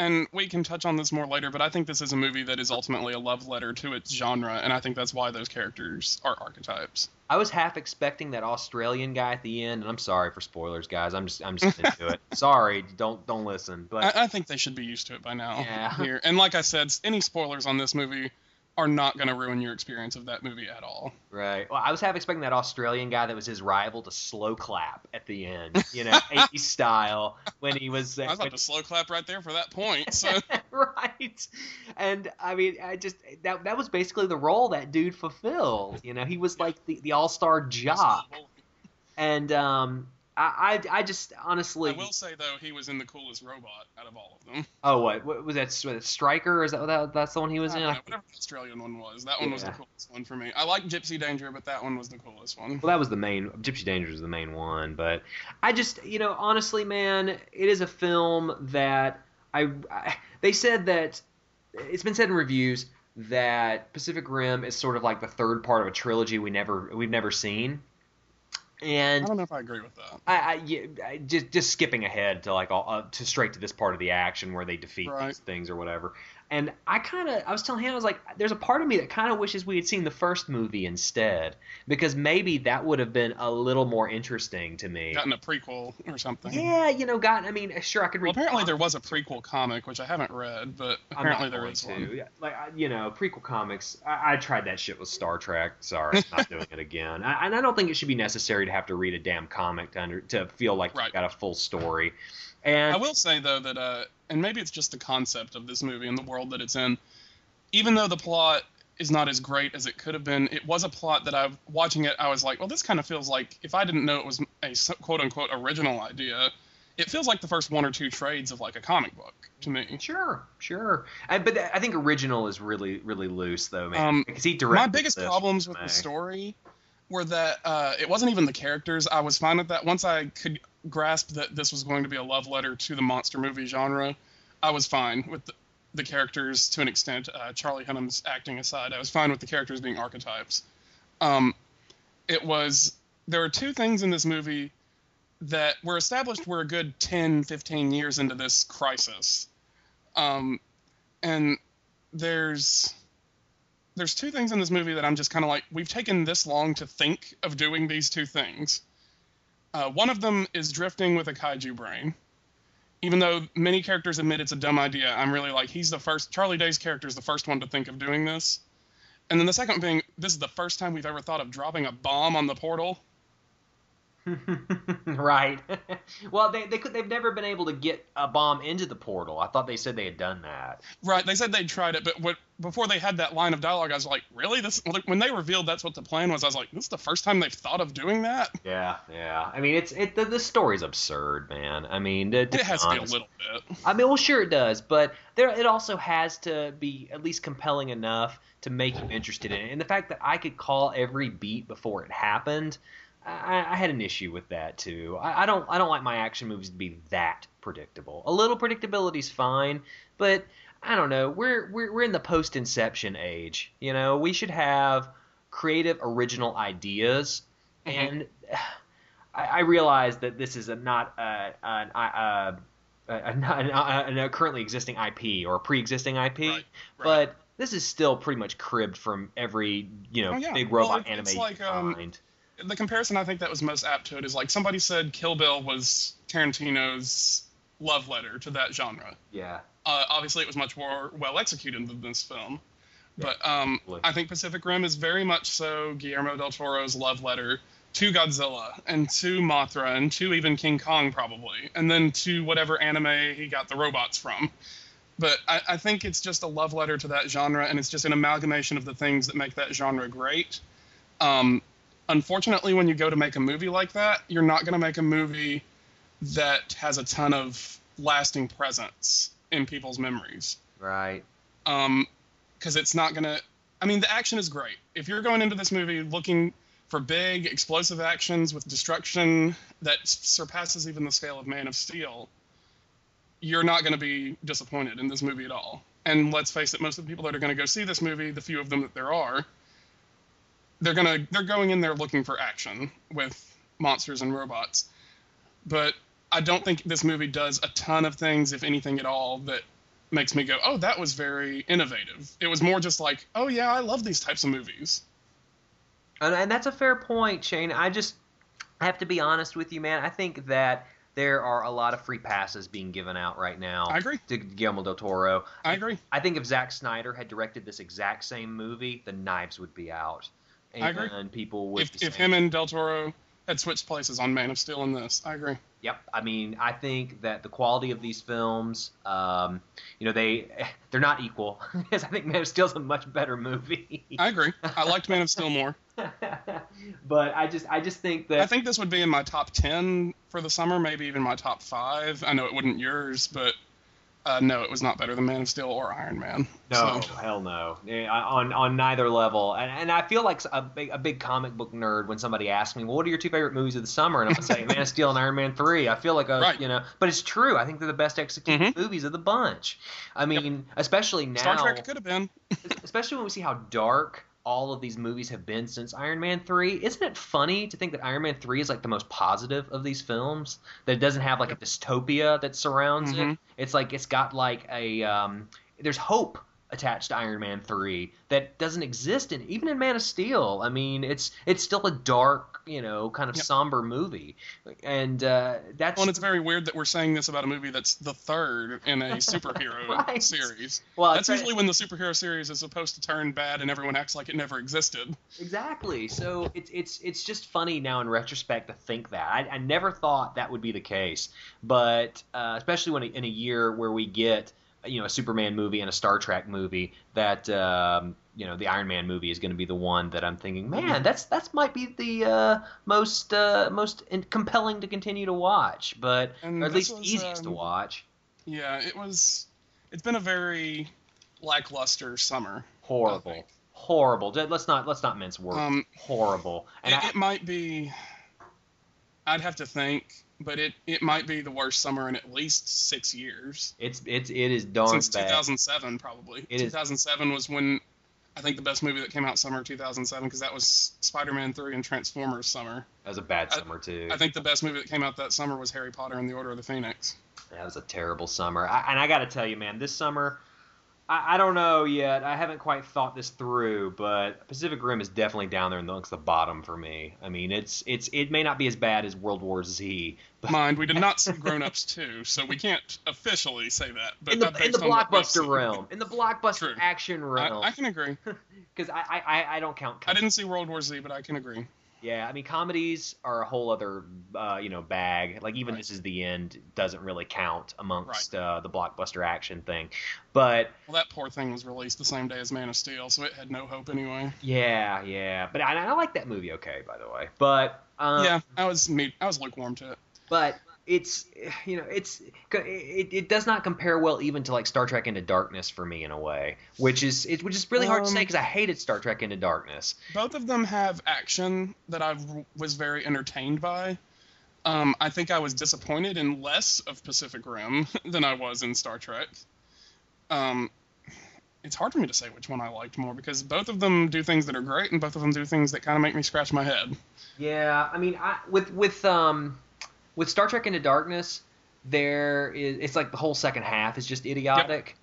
and we can touch on this more later, but I think this is a movie that is ultimately a love letter to its genre, and I think that's why those characters are archetypes. I was half expecting that Australian guy at the end, and I'm sorry for spoilers, guys. I'm just I'm just into it. Sorry, don't don't listen. But I, I think they should be used to it by now. Yeah. Here, and like I said, any spoilers on this movie are not going to ruin your experience of that movie at all. right, well, I was half expecting that Australian guy that was his rival to slow clap at the end, you know, 80s style when he was. I was about to slow clap right there for that point. So right, and I mean, I just that that was basically the role that dude fulfilled. You know, he was like the the all star jock, and um, I I, I just honestly. I will say though, he was in the coolest robot out of all of them. Oh, what, what was that? Was it Striker? Is that, that that's the one he was I in? know, whatever the Australian one was, that one was the coolest one for me. I like Gypsy Danger, but that one was the coolest one. Well, that was the main. Gypsy Danger was the main one, but I just, you know, honestly, man, it is a film that I. I they said that it's been said in reviews that Pacific Rim is sort of like the third part of a trilogy we never we've never seen, I don't know if I agree with that. I, I, yeah, I just just skipping ahead to like all, uh, to straight to this part of the action where they defeat Right. these things or whatever. And I kind of I was telling him I was like, there's a part of me that kind of wishes we had seen the first movie instead because maybe that would have been a little more interesting to me. Gotten a prequel or something. Yeah, you know, got. I mean, uh, sure, I could Well, read. apparently there was a prequel comic, which I haven't read, but apparently there is to. one. Like you know, prequel comics. I, I tried that shit with Star Trek. Sorry, I'm not doing it again. I, and I don't think it should be necessary to have to read a damn comic to under to feel like Right. you got a full story. And I will say though that, uh, and maybe it's just the concept of this movie and the world that it's in. Even though the plot is not as great as it could have been, it was a plot that I, watching it, I was like, well, this kind of feels like if I didn't know it was a quote unquote original idea, it feels like the first one or two trades of like a comic book to me. Sure, sure. I, but I think original is really, really loose though, man. Um, because he directed My biggest this problems with the story were that uh, it wasn't even the characters. I was fine with that. Once I could grasp that this was going to be a love letter to the monster movie genre, I was fine with the, the characters to an extent. Uh, Charlie Hunnam's acting aside, I was fine with the characters being archetypes. Um, it was there are two things in this movie that were established were a good 10, 15 years into this crisis. Um, and there's there's two things in this movie that I'm just kind of like we've taken this long to think of doing these two things. Uh, one of them is drifting with a kaiju brain. Even though many characters admit it's a dumb idea, I'm really like he's the first. Charlie Day's character is the first one to think of doing this. And then the second being, this is the first time we've ever thought of dropping a bomb on the portal. right. well, they they could they've never been able to get a bomb into the portal. I thought they said they had done that. Right. They said they'd tried it, but what, before they had that line of dialogue, I was like, really? This when they revealed that's what the plan was, I was like, this is the first time they've thought of doing that. Yeah, yeah. I mean, it's it the, the story's absurd, man. I mean, to, to It has to be a little bit. I mean, well, sure it does, but there it also has to be at least compelling enough to make you interested in it. And the fact that I could call every beat before it happened, I, I had an issue with that too. I, I don't I don't like my action movies to be that predictable. A little predictability's fine, but I don't know. We're we're we're in the post Inception age. You know, we should have creative, original ideas, Mhm. and I, I realize that this is a, not a, an, a, a, a, currently existing IP or a pre-existing IP, Right, right. but this is still pretty much cribbed from every you know Oh, yeah. big Well, robot it- anime it's like, um. The comparison I think that was most apt to it is like somebody said Kill Bill was Tarantino's love letter to that genre. Yeah, Uh, obviously, it was much more well executed than this film. Yeah, But um. I think Pacific Rim is very much so Guillermo del Toro's love letter to Godzilla and to Mothra and to even King Kong probably, and then to whatever anime he got the robots from. But I, I think it's just a love letter to that genre, and it's just an amalgamation of the things that make that genre great. Um, unfortunately, when you go to make a movie like that, you're not going to make a movie that has a ton of lasting presence in people's memories. Right. um because it's not gonna i mean the action is great. If you're going into this movie looking for big explosive actions with destruction that surpasses even the scale of man of steel you're not going to be disappointed in this movie at all. And let's face it most of the people that are going to go see this movie the few of them that there are they're going to they're going in there looking for action with monsters and robots but i don't think this movie does a ton of things if anything at all that makes me go, oh, that was very innovative. It was more just like, oh yeah, I love these types of movies. And, and that's a fair point, Shane. I just I have to be honest with you, man. I think that there are a lot of free passes being given out right now. I agree. To Guillermo del Toro. I agree. I think if Zack Snyder had directed this exact same movie, the knives would be out. And, I agree. And people would. If, if him and Del Toro had switched places on Man of Steel in this, I agree. Yep. I mean, I think that the quality of these films, um, you know, they they're not equal because I think Man of Steel's a much better movie. I agree. I liked Man of Steel more. but I just I just think that I think this would be in my top ten for the summer, maybe even my top five. I know it wouldn't yours, but uh, no, it was not better than Man of Steel or Iron Man. No, So, hell no. On on neither level, and, and I feel like a big a big comic book nerd when somebody asks me, "Well, what are your two favorite movies of the summer?" and I'm gonna say Man of Steel and Iron Man three. I feel like a Right. you know, but it's true. I think they're the best executed Mhm. movies of the bunch. I mean, especially now, Star Trek could have been. especially when we see how dark all of these movies have been since Iron Man 3. Isn't it funny to think that Iron Man 3 is like the most positive of these films? That it doesn't have like a dystopia that surrounds it. Mhm. It's like it's got like a um there's hope attached to Iron Man 3 that doesn't exist in even in Man of Steel. I mean, it's it's still a dark, you know, kind of Yep. somber movie. And uh that's Well, and it's very weird that we're saying this about a movie that's the third in a superhero Right. series. well, That's usually when the superhero series is supposed to turn bad and everyone acts like it never existed. Exactly. So it's it's it's just funny now in retrospect to think that. I, I never thought that would be the case, but uh, especially when in a year where we get you know a Superman movie and a Star Trek movie, that um, you know the Iron Man movie is going to be the one that I'm thinking, man, that's that's might be the uh, most uh, most in- compelling to continue to watch, but or at least was, easiest to um, watch. Yeah, it was. It's been a very lackluster summer. Horrible, horrible. Let's not let's not mince words. Um, horrible. And it, I, it might be. I'd have to think, but it it might be the worst summer in at least six years It's it's it is darn since bad. 2007 probably. It is- 2007 was when I think the best movie that came out summer 2007 because that was Spider-Man 3 and Transformers summer. That was a bad I- summer too. I think the best movie that came out that summer was Harry Potter and the Order of the Phoenix. That was a terrible summer. I, and I got to tell you, man, this summer, I, I don't know yet. I haven't quite thought this through, but Pacific Rim is definitely down there amongst the bottom for me. I mean, it's it's it may not be as bad as World War Z, but Mind, we did not see Grown Ups too, so we can't officially say that. But in the in the based on what we've blockbuster realm, in the blockbuster True. action realm, I can agree. because I, I, I I don't count. I didn't see World War Z, but I can agree. Yeah, I mean comedies are a whole other uh, you know bag. Like even Right. this is the end doesn't really count amongst uh, the blockbuster action thing. But Well, that poor thing was released the same day as Man of Steel, so it had no hope anyway. yeah, yeah. But I, I like that movie okay, by the way. But um, yeah, I was me. I was lukewarm to it. but it's you know it's it, it does not compare well even to like Star Trek Into Darkness for me in a way, which is it, which is really hard to Um, say because I hated Star Trek Into Darkness. Both of them have action that I was very entertained by. Um, I think I was disappointed in less of Pacific Rim than I was in Star Trek. Um, it's hard for me to say which one I liked more because both of them do things that are great and both of them do things that kind of make me scratch my head. Yeah, I mean, I, with with um with Star Trek Into Darkness, there is it's like the whole second half is just idiotic.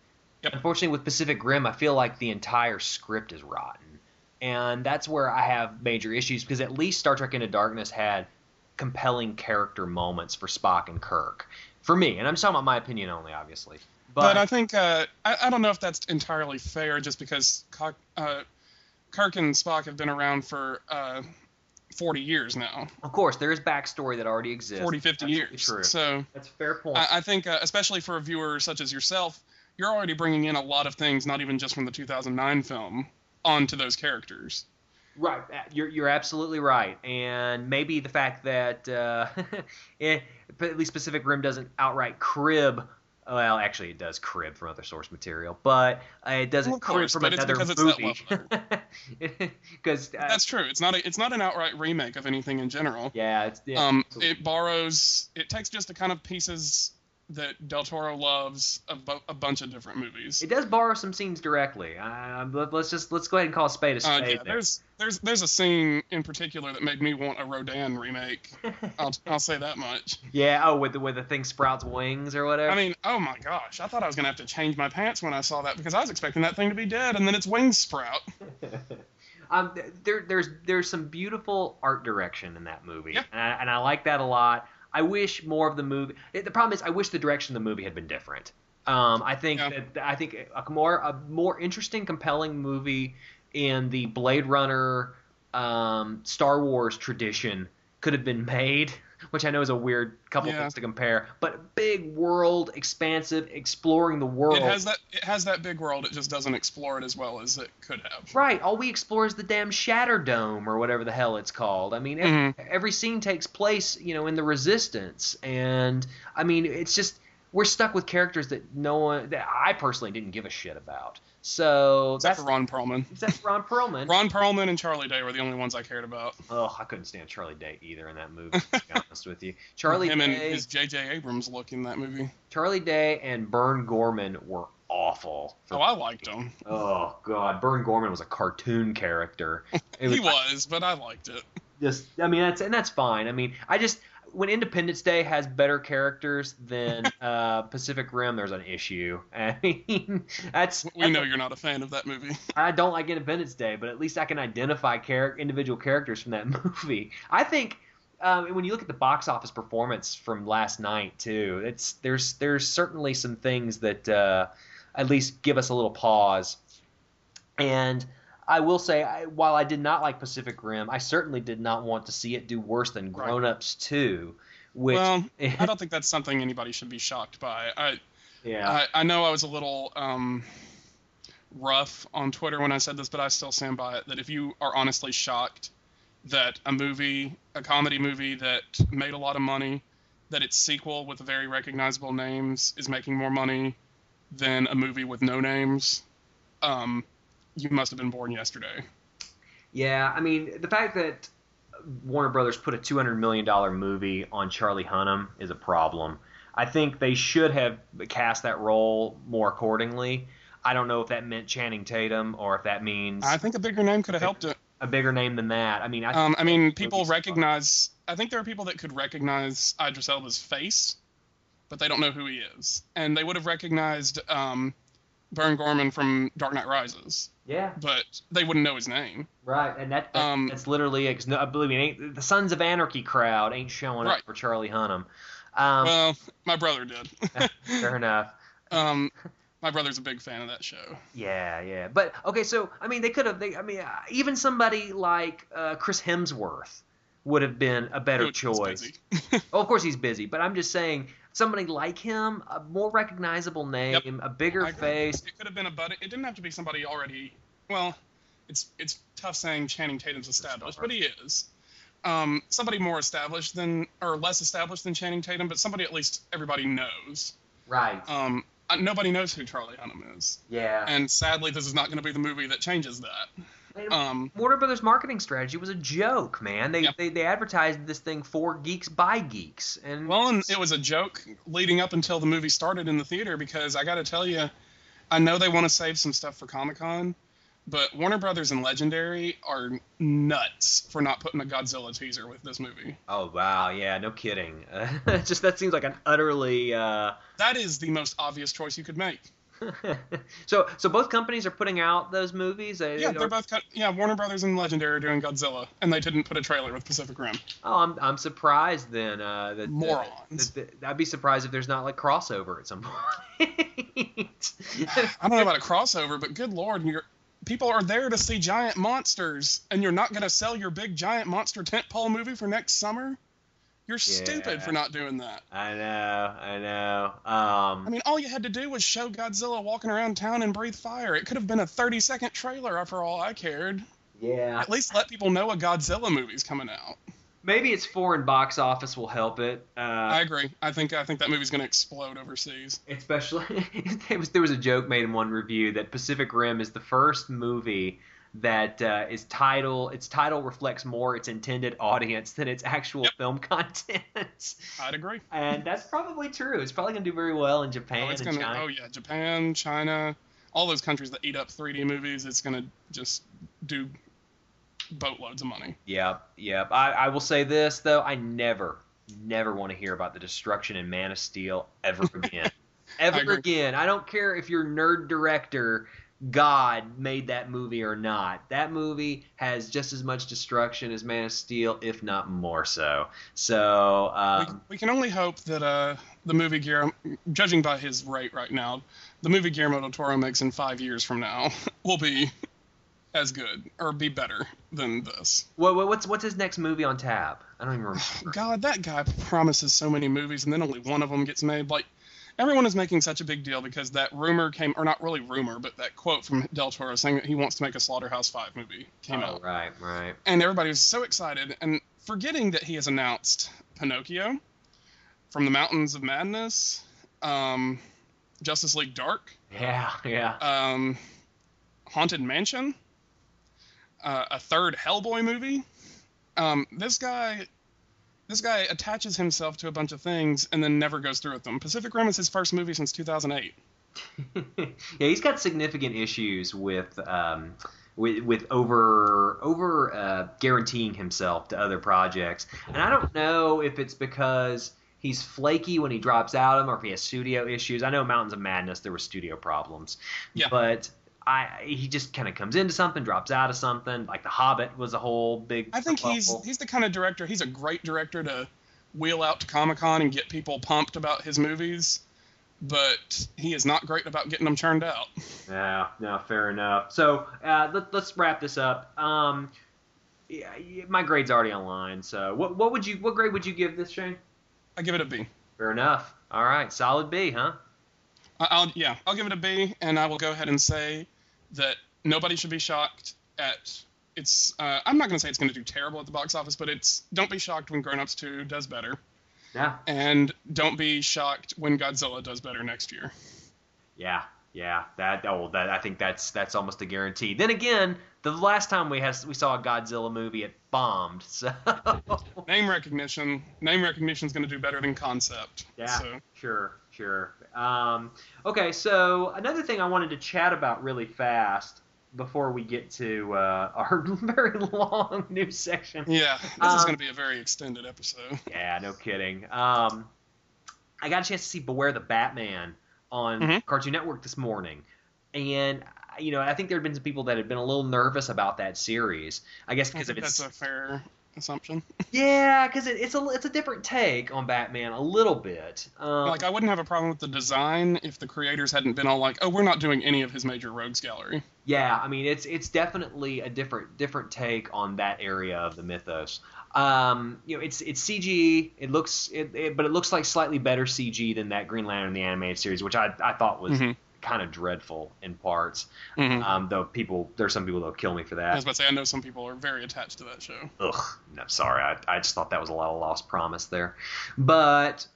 Yep. Unfortunately, with Pacific Rim, I feel like the entire script is rotten, and that's where I have major issues because at least Star Trek Into Darkness had compelling character moments for Spock and Kirk. For me, and I'm just talking about my opinion only, obviously. But, But, I think uh, I, I don't know if that's entirely fair, just because Cock, uh, Kirk and Spock have been around for uh, 40 years now, of course, there is backstory that already exists. 40, 50 Absolutely years. True. So That's a fair point. I, I think, uh, especially for a viewer such as yourself, you're already bringing in a lot of things, not even just from the 2009 film, onto those characters. Right, you're you're absolutely right, and maybe the fact that uh, eh, at least Pacific Rim doesn't outright crib. Well, actually, it does crib from other source material, but uh, it doesn't Well, of crib course, from another because it's that movie. Because uh, That's true. It's not a, it's not an outright remake of anything in general. yeah, it's yeah, um, it borrows, it takes just the kind of pieces that Del Toro loves of bu- a bunch of different movies. It does borrow some scenes directly. Uh, let- let's just let's go ahead and call a spade a Uh, spade. yeah, there. there's there's there's a scene in particular that made me want a Rodan remake. I'll I'll say that much. yeah, oh, with the with the thing sprouts wings or whatever. I mean, oh my gosh, I thought I was gonna have to change my pants when I saw that because I was expecting that thing to be dead, and then its wings sprout. um, there, there's there's some beautiful art direction in that movie, Yeah. and, I, and I like that a lot. I wish more of the movie. it- The problem is, I wish the direction of the movie had been different. Um, I think Yeah. that I think a more a more interesting, compelling movie in the Blade Runner, um, Star Wars tradition could have been made. Which I know is a weird couple Yeah. things to compare, but big world, expansive, exploring the world. It has that it has that big world. It just doesn't explore it as well as it could have. Right. All we explore is the damn Shatterdome or whatever the hell it's called. I mean, every, mm-hmm. every scene takes place, you know, in the Resistance, and I mean, it's just we're stuck with characters that no one, that I personally didn't give a shit about. So Except that's for Ron Perlman. except for Ron Perlman. Ron Perlman and Charlie Day were the only ones I cared about. Oh, I couldn't stand Charlie Day either in that movie. To be honest with you, Charlie Day. Him and Day, his J.J. Abrams look in that movie. Charlie Day, and Burn Gorman were awful. Oh, I liked him. Oh God, Burn Gorman was a cartoon character. It He was, but I liked it. just I mean that's and that's fine. I mean I just when Independence Day has better characters than uh, Pacific Rim, there's an issue. I mean that's We know you're not a fan of that movie. I don't like Independence Day, but at least I can identify char- individual characters from that movie. I think um, when you look at the box office performance from last night too, it's there's there's certainly some things that uh, at least give us a little pause. And I will say, I, while I did not like Pacific Rim, I certainly did not want to see it do worse than Right. Grown Ups Two. Which, well, I don't think that's something anybody should be shocked by. I yeah, I, I know I was a little um, rough on Twitter when I said this, but I still stand by it. That if you are honestly shocked that a movie, a comedy movie that made a lot of money, that its sequel with very recognizable names is making more money than a movie with no names, um, you must have been born yesterday. Yeah, I mean the fact that Warner Brothers put a two hundred million dollar movie on Charlie Hunnam is a problem. I think they should have cast that role more accordingly. I don't know if that meant Channing Tatum or if that means I think a bigger name could have helped it. a bigger name than that. I mean, I, Um, I mean, people Movie's fun. recognize. I think there are people that could recognize Idris Elba's face, but they don't know who he is, and they would have recognized um, Gorman from Dark Knight Rises, yeah, but they wouldn't know his name. right, and that, that Um, that's literally it. 'cause No, believe me, the Sons of Anarchy crowd ain't showing Right. up for Charlie Hunnam. Um, Well, my brother did. fair enough. um, my brother's a big fan of that show. Yeah, yeah, but okay. So I mean, they could have. They, I mean, uh, even somebody like uh, Chris Hemsworth would have been a better choice. busy. Oh, of course he's busy, but I'm just saying somebody like him, a more recognizable name, Yep. a bigger I face. It could have been a buddy. It didn't have to be somebody already. Well, it's it's tough saying Channing Tatum's established, but he is. Um, somebody more established than or less established than Channing Tatum, but somebody at least everybody knows. Right. Um, uh, nobody knows who Charlie Hunnam is, yeah. and sadly, this is not going to be the movie that changes that. Um, Warner Brothers marketing strategy was a joke, man. They, they they advertised this thing for geeks by geeks, and Well, and it was a joke leading up until the movie started in the theater because I got to tell you, I know they want to save some stuff for Comic Con, but Warner Brothers and Legendary are nuts for not putting a Godzilla teaser with this movie. oh wow, yeah, no kidding. Uh, just that seems like an utterly. Uh, That is the most obvious choice you could make. so so both companies are putting out those movies. They- Yeah, they they're both yeah. Warner Brothers and Legendary are doing Godzilla, and they didn't put a trailer with Pacific Rim. Oh, I'm I'm surprised then. Uh, that, Morons. that- that- I'd be surprised if there's not like crossover at some point. I don't know about a crossover, but good lord, you're, people are there to see giant monsters, and you're not going to sell your big giant monster tentpole movie for next summer? You're stupid for not doing that. I know, I know. Um, I mean, all you had to do was show Godzilla walking around town and breathe fire. It could have been a 30 second trailer for all I cared. yeah. At least let people know a Godzilla movie's coming out. Maybe its foreign box office will help it. Uh, I agree. I think I think that movie's going to explode overseas. especially was there was a joke made in one review that Pacific Rim is the first movie that uh, is title its title reflects more its intended audience than its actual Yep. film content. I'd agree. and that's probably true. It's probably going to do very well in Japan Oh, it's and gonna. China. Oh yeah, Japan, China, all those countries that eat up 3D movies. It's gonna just do boatloads of money. Yep, yep. I, I will say this though, I never, never want to hear about the destruction in Man of Steel ever again. Ever agree. again. I don't care if you're nerd director God made that movie or not. That movie has just as much destruction as Man of Steel, if not more so. So, we, um, we can only hope that uh, the movie Guillermo, judging by his rate right now, the movie Guillermo del Toro makes in five years from now will be as good or be better than this. what- what's what's his next movie on tab? I don't even remember. God, that guy promises so many movies and then only one of them gets made. Like everyone is making such a big deal because that rumor came, or not really rumor, but that quote from Del Toro saying that he wants to make a Slaughterhouse Five movie came Oh, out, right, right. and everybody was so excited and forgetting that he has announced Pinocchio, From the Mountains of Madness, um, Justice League Dark, Yeah, yeah. um, Haunted Mansion, uh, a third Hellboy movie. Um, this guy, this guy attaches himself to a bunch of things and then never goes through with them. Pacific Rim is his first movie since 2008. yeah, he's got significant issues with um, with, with over over uh, guaranteeing himself to other projects, and I don't know if it's because he's flaky when he drops out of them or if he has studio issues. I know Mountains of Madness there were studio problems, Yeah. but. I, he just kind of comes into something, drops out of something. Like The Hobbit was a whole big. I think he's kerfuffle. he's the kind of director. He's a great director to wheel out to Comic Con and get people pumped about his movies, but he is not great about getting them churned out. Yeah, no, fair enough. So uh, let, let's wrap this up. Um, yeah, my grade's already online. So what what would you what grade would you give this, Shane? I give it a B. Fair enough. All right, solid B, huh? I'll yeah, I'll give it a B, and I will go ahead and say that nobody should be shocked at it's. Uh, I'm not going to say it's going to do terrible at the box office, but it's don't be shocked when Grown Ups 2 does better, Yeah, and don't be shocked when Godzilla does better next year. yeah, Yeah, that oh, that I think that's that's almost a guarantee. Then again, the last time we had we saw a Godzilla movie, it bombed. So Name recognition. Name recognition is going to do better than concept. yeah, So, sure, sure. Um, okay, so another thing I wanted to chat about really fast before we get to uh, our very long news section. yeah, this Um, is going to be a very extended episode. Yeah, no kidding. Um, I got a chance to see Beware the Batman on Mhm. Cartoon Network this morning, and you know I think there had been some people that had been a little nervous about that series. I guess I because of think its that's a fair assumption. yeah, because it, it's a it's a different take on Batman a little bit. Um, like, I wouldn't have a problem with the design if the creators hadn't been all like, "Oh, we're not doing any of his major rogues gallery." Yeah, I mean it's it's definitely a different different take on that area of the mythos. Um, you know, it's it's CG. It looks it, it but it looks like slightly better CG than that Green Lantern in the animated series, which I I thought was Mhm. Kind of dreadful in parts. Mhm. Um, though people there's some people that'll kill me for that. I was about to say, I know some people are very attached to that show. Ugh, no, sorry. I, I just thought that was a lot of lost promise there. But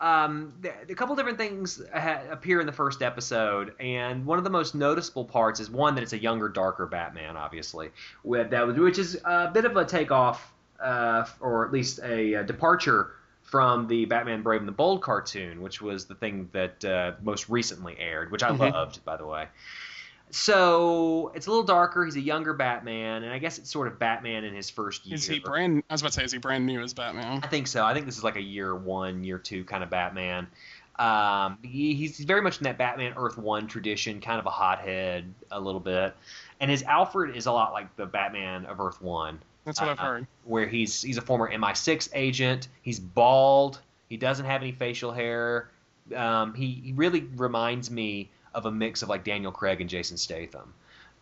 um, the, a couple different things ha- appear in the first episode, and one of the most noticeable parts is one that it's a younger, darker Batman, obviously, with that which is a bit of a takeoff, uh, or at least a, uh departure from the Batman Brave and the Bold cartoon, which was the thing that uh, most recently aired, which I Mhm. loved, by the way. So it's a little darker. He's a younger Batman, and I guess it's sort of Batman in his first year. Is he brand? I was about to say, is he brand new as Batman? I think so. I think this is like a year one, year two kind of Batman. Um, he, he's very much in that Batman Earth One tradition, kind of a hothead a little bit, and his Alfred is a lot like the Batman of Earth One, That's what I've uh, heard. where he's he's a former MI6 agent. He's bald. He doesn't have any facial hair. Um, he, he really reminds me of a mix of like Daniel Craig and Jason Statham.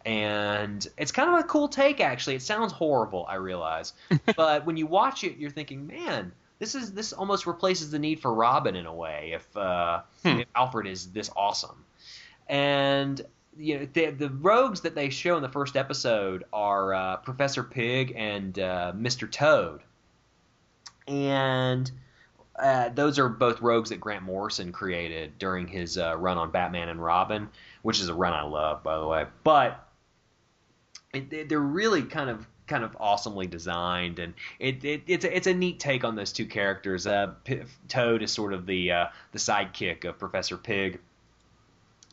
And it's kind of a cool take, actually. It sounds horrible, I realize, but when you watch it, you're thinking, man, this is this almost replaces the need for Robin in a way. If, uh, Hmm. if Alfred is this awesome, and you know the the rogues that they show in the first episode are uh, Professor Pig and uh, Mr. Toad, and uh, those are both rogues that Grant Morrison created during his uh, run on Batman and Robin, which is a run I love, by the way. But it, they- they're really kind of kind of awesomely designed, and it, it it's a, it's a neat take on those two characters. Uh, P- Toad is sort of the uh, the sidekick of Professor Pig,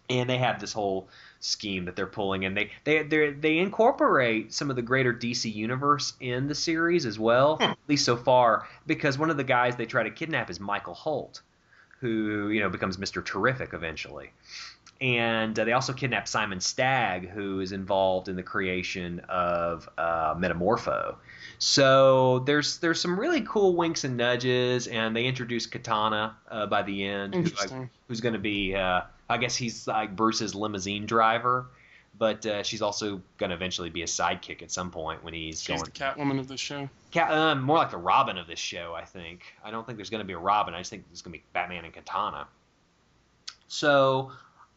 and they have this whole scheme that they're pulling, and they they they they incorporate some of the greater DC universe in the series as well, at least so far, because one of the guys they try to kidnap is Michael Holt, who you know becomes Mister Terrific eventually. And uh, they also kidnap Simon Stagg, who is involved in the creation of uh, Metamorpho. So there's there's some really cool winks and nudges, and they introduce Katana uh, by the end, who's, like, who's going to be, uh, I guess he's like Bruce's limousine driver, but uh, she's also going to eventually be a sidekick at some point when he's She's going. the Catwoman of this show. Cat, um, more like the Robin of this show, I think. I don't think there's going to be a Robin. I just think there's going to be Batman and Katana. So,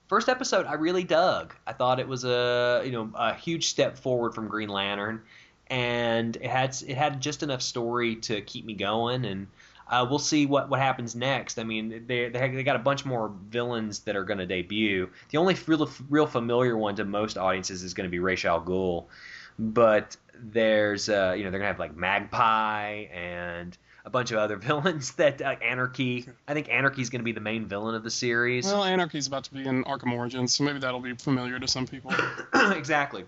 first episode, I really dug. I thought it was a you know a huge step forward from Green Lantern, and it had it had just enough story to keep me going. And uh, we'll see what what happens next. I mean, they they, they got a bunch more villains that are going to debut. The only real real familiar one to most audiences is going to be Ra's al Ghul, but there's uh, you know they're gonna have like Magpie and a bunch of other villains that uh, Anarchy. I think Anarchy is gonna be the main villain of the series. Well, Anarchy's about to be in Arkham Origins, so maybe that'll be familiar to some people. exactly.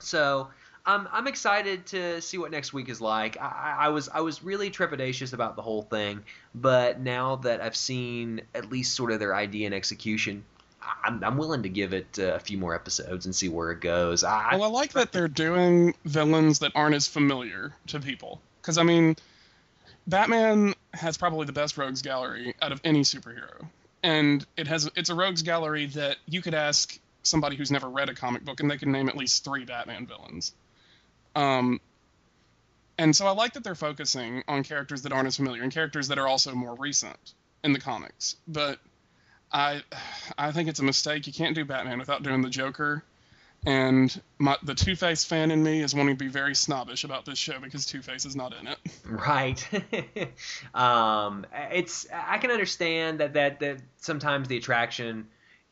So I'm I'm excited to see what next week is like. I, I was I was really trepidatious about the whole thing, but now that I've seen at least sort of their idea and execution, I'm I'm willing to give it uh, a few more episodes and see where it goes. I, Well, I like that they're doing villains that aren't as familiar to people. Because, I mean, Batman has probably the best rogues gallery out of any superhero. And it has it's a rogues gallery that you could ask somebody who's never read a comic book and they can name at least three Batman villains. Um, and so I like that they're focusing on characters that aren't as familiar and characters that are also more recent in the comics. But I I think it's a mistake. You can't do Batman without doing the Joker and my, the Two Face fan in me is wanting to be very snobbish about this show because Two Face is not in it. Right. um, it's I can understand that, that that sometimes the attraction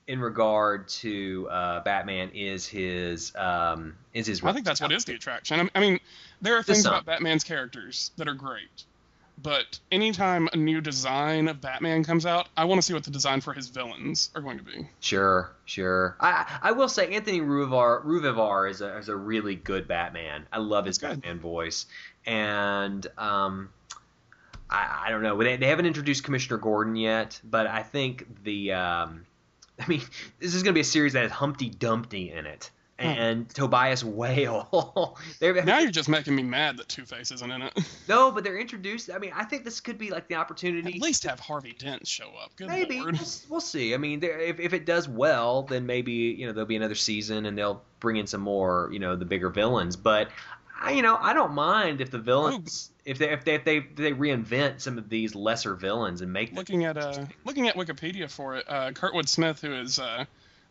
in regard to uh, Batman is his um, is his. I think that's what is the attraction. I- I mean, there are things about Batman's characters that are great, but anytime a new design of Batman comes out, I want to see what the design for his villains are going to be. Sure, sure. I I will say Anthony Ruivivar Ruivivar is a is a really good Batman. I love his That's good. Batman voice, and um, I I don't know. They they haven't introduced Commissioner Gordon yet, but I think the um, I mean this is going to be a series that has Humpty Dumpty in it. Hmm. And Tobias Whale. Now you're just making me mad that Two Face isn't in it. no, but they're introduced. I mean, I think this could be like the opportunity. At least have Harvey Dent show up. Good Maybe lord. we'll, we'll see. I mean, if if it does well, then maybe you know there'll be another season and they'll bring in some more you know the bigger villains. But I you know I don't mind if the villains oh, if they if they if they, if they reinvent some of these lesser villains and make them Looking at uh, looking at Wikipedia for it, uh, Kurtwood Smith, who is uh,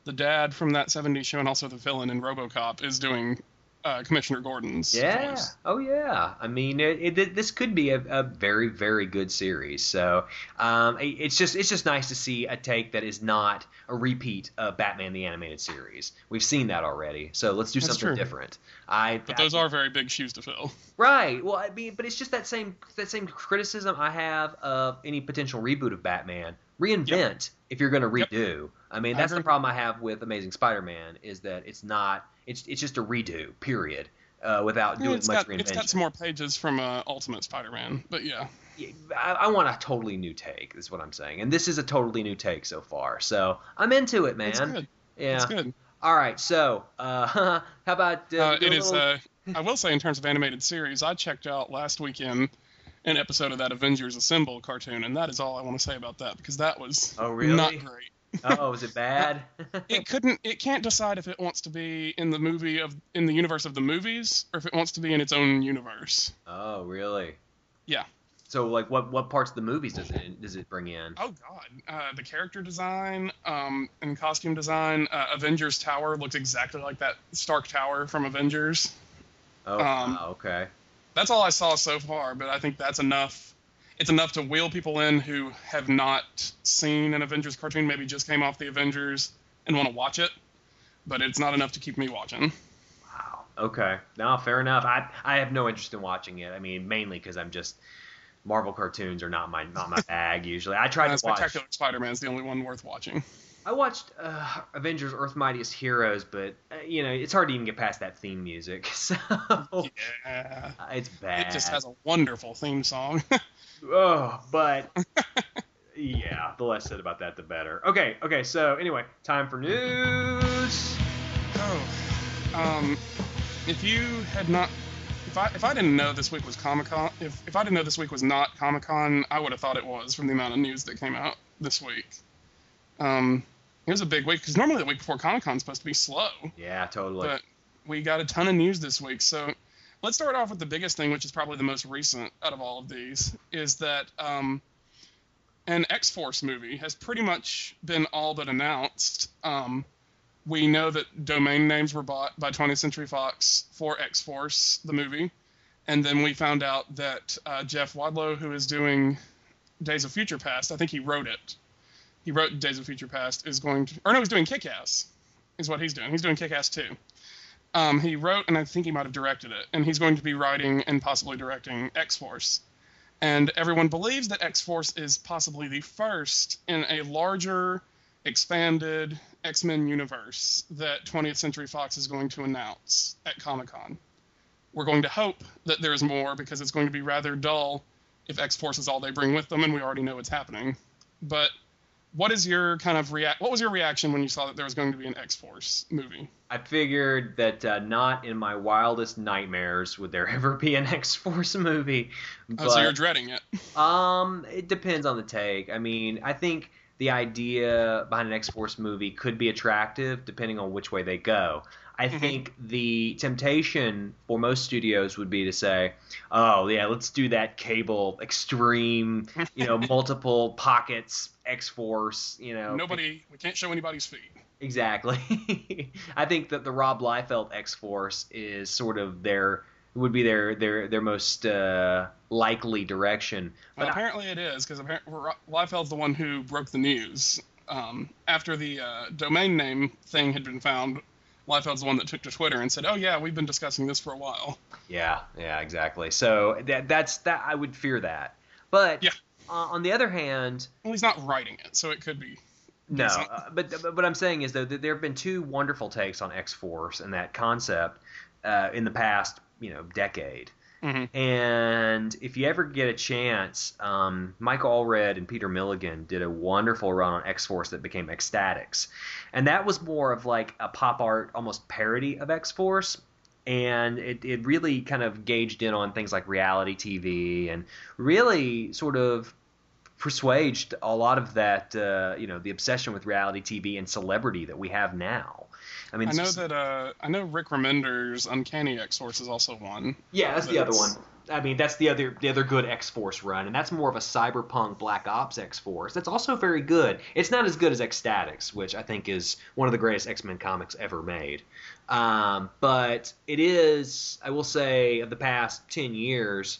the dad from that '70s show and also the villain in RoboCop, is doing uh, Commissioner Gordon's Yeah. voice. Oh, yeah. I mean, it, it, this could be a, a very, very good series. So, um, it- it's just it's just nice to see a take that is not a repeat of Batman the animated series. We've seen that already. So let's do That's something true. different. I But those are very big shoes to fill. right. Well, I mean, but it's just that same that same criticism I have of any potential reboot of Batman. Reinvent if you're going to Yep. redo. I mean, I that's the problem I have with Amazing Spider-Man is that it's not. It's it's just a redo. Period. Uh, without doing it's much got reinvention. it's got some more pages from uh, Ultimate Spider-Man, but yeah, I, I want a totally new take. Is what I'm saying, and this is a totally new take so far. So I'm into it, man. it's good. Yeah. It's good. All right. So, uh, how about uh, Uh, it is. little- Uh, I will say, in terms of animated series, I checked out last weekend an episode of that Avengers Assemble cartoon, and that is all I want to say about that because that was Oh, really? not great. oh, is it bad? It couldn't. It can't decide if it wants to be in the movie of in the universe of the movies or if it wants to be in its own universe. oh, really? Yeah. So, like, what what parts of the movies does it does it bring in? Oh God, uh, the character design um, and costume design. Uh, Avengers Tower looks exactly like that Stark Tower from Avengers. Oh, um, wow, okay. That's all I saw so far, but I think that's enough. It's enough to wheel people in who have not seen an Avengers cartoon, maybe just came off the Avengers and want to watch it, but it's not enough to keep me watching. Wow. Okay. No, fair enough. I I have no interest in watching it. I mean, mainly because I'm just Marvel cartoons are not my not my bag usually. I tried Uh, to watch. Spectacular Spider-Man is the only one worth watching. I watched uh, Avengers: Earth Mightiest Heroes, but uh, you know it's hard to even get past that theme music. So Yeah, it's bad. it just has a wonderful theme song. Oh, but yeah, the less said about that, the better. Okay, okay. So anyway, time for news. Oh, um, if you had not, if I if I didn't know this week was Comic Con, if if I didn't know this week was not Comic Con, I would have thought it was from the amount of news that came out this week. Um, it was a big week because normally the week before Comic Con is supposed to be slow, Yeah, totally. but we got a ton of news this week. So let's start off with the biggest thing, which is probably the most recent out of all of these, is that um, an X Force movie has pretty much been all but announced. Um, we know that domain names were bought by 20th Century Fox for X Force, the movie, and then we found out that uh, Jeff Wadlow, who is doing Days of Future Past, I think he wrote it. He wrote Days of Future Past, is going to, or no, he's doing Kick Ass, is what he's doing. He's doing Kick Ass 2. Um, he wrote, and I think he might have directed it, and he's going to be writing and possibly directing X Force. And everyone believes that X Force is possibly the first in a larger, expanded X Men universe that 20th Century Fox is going to announce at Comic Con. We're going to hope that there's more because it's going to be rather dull if X Force is all they bring with them, and we already know it's happening. But what is your kind of react? What was your reaction when you saw that there was going to be an X Force movie? I figured that uh, not in my wildest nightmares would there ever be an X Force movie. Oh, so you're dreading it. um, it depends on the take. I mean, I think the idea behind an X Force movie could be attractive depending on which way they go. I Mhm. think the temptation for most studios would be to say, "Oh yeah, let's do that cable extreme, you know, multiple pockets X Force, you know, Nobody, we can't show anybody's feet. Exactly. I think that the Rob Liefeld X Force is sort of their would be their their their most uh, likely direction. Well, But I- apparently it is because apparently Liefeld's the one who broke the news um, after the uh, domain name thing had been found, Liefeld's the one that took to Twitter and said, "Oh yeah, we've been discussing this for a while." Yeah, yeah, exactly. So that that's that. I would fear that. But Yeah. uh, on the other hand, Well, he's not writing it, so it could be. No, uh, but, but what I'm saying is though that there have been two wonderful takes on X Force and that concept uh, in the past, you know, decade. Mhm. And if you ever get a chance, um, Mike Allred and Peter Milligan did a wonderful run on X Force that became X-Statix, and that was more of like a pop art, almost parody of X Force. And it, it really kind of gauged in on things like reality TV and really sort of persuaded a lot of that, uh, you know, the obsession with reality TV and celebrity that we have now. I mean, I know it's- that uh, I know Rick Remender's Uncanny X Force is also one. Yeah, that's the other one. I mean, that's the other the other good X Force run, and that's more of a cyberpunk Black Ops X Force. That's also very good. It's not as good as X-Statix, which I think is one of the greatest X Men comics ever made. Um, but it is, I will say, of the past ten years,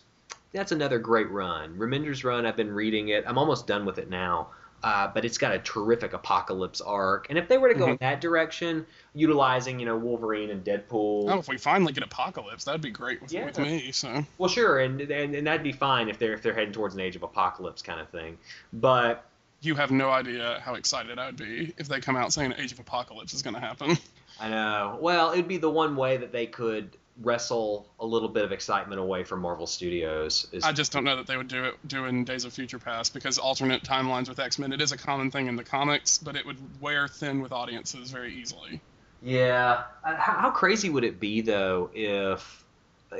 that's another great run. Remender's run, I've been reading it. I'm almost done with it now. Uh, but it's got a terrific apocalypse arc, and if they were to go in Mhm. that direction, utilizing you know Wolverine and Deadpool, Oh, if we finally get Apocalypse, that'd be great with, Yeah. with me. So Well, sure, and, and and that'd be fine if they're if they're heading towards an age of apocalypse kind of thing. But you have no idea how excited I'd be if they come out saying Age of Apocalypse is going to happen. I know, well, it'd be the one way that they could wrestle a little bit of excitement away from Marvel Studios. Is I just don't know that they would do it do in Days of Future Past because alternate timelines with X Men it is a common thing in the comics, but it would wear thin with audiences very easily. yeah. Uh, How, how crazy would it be though if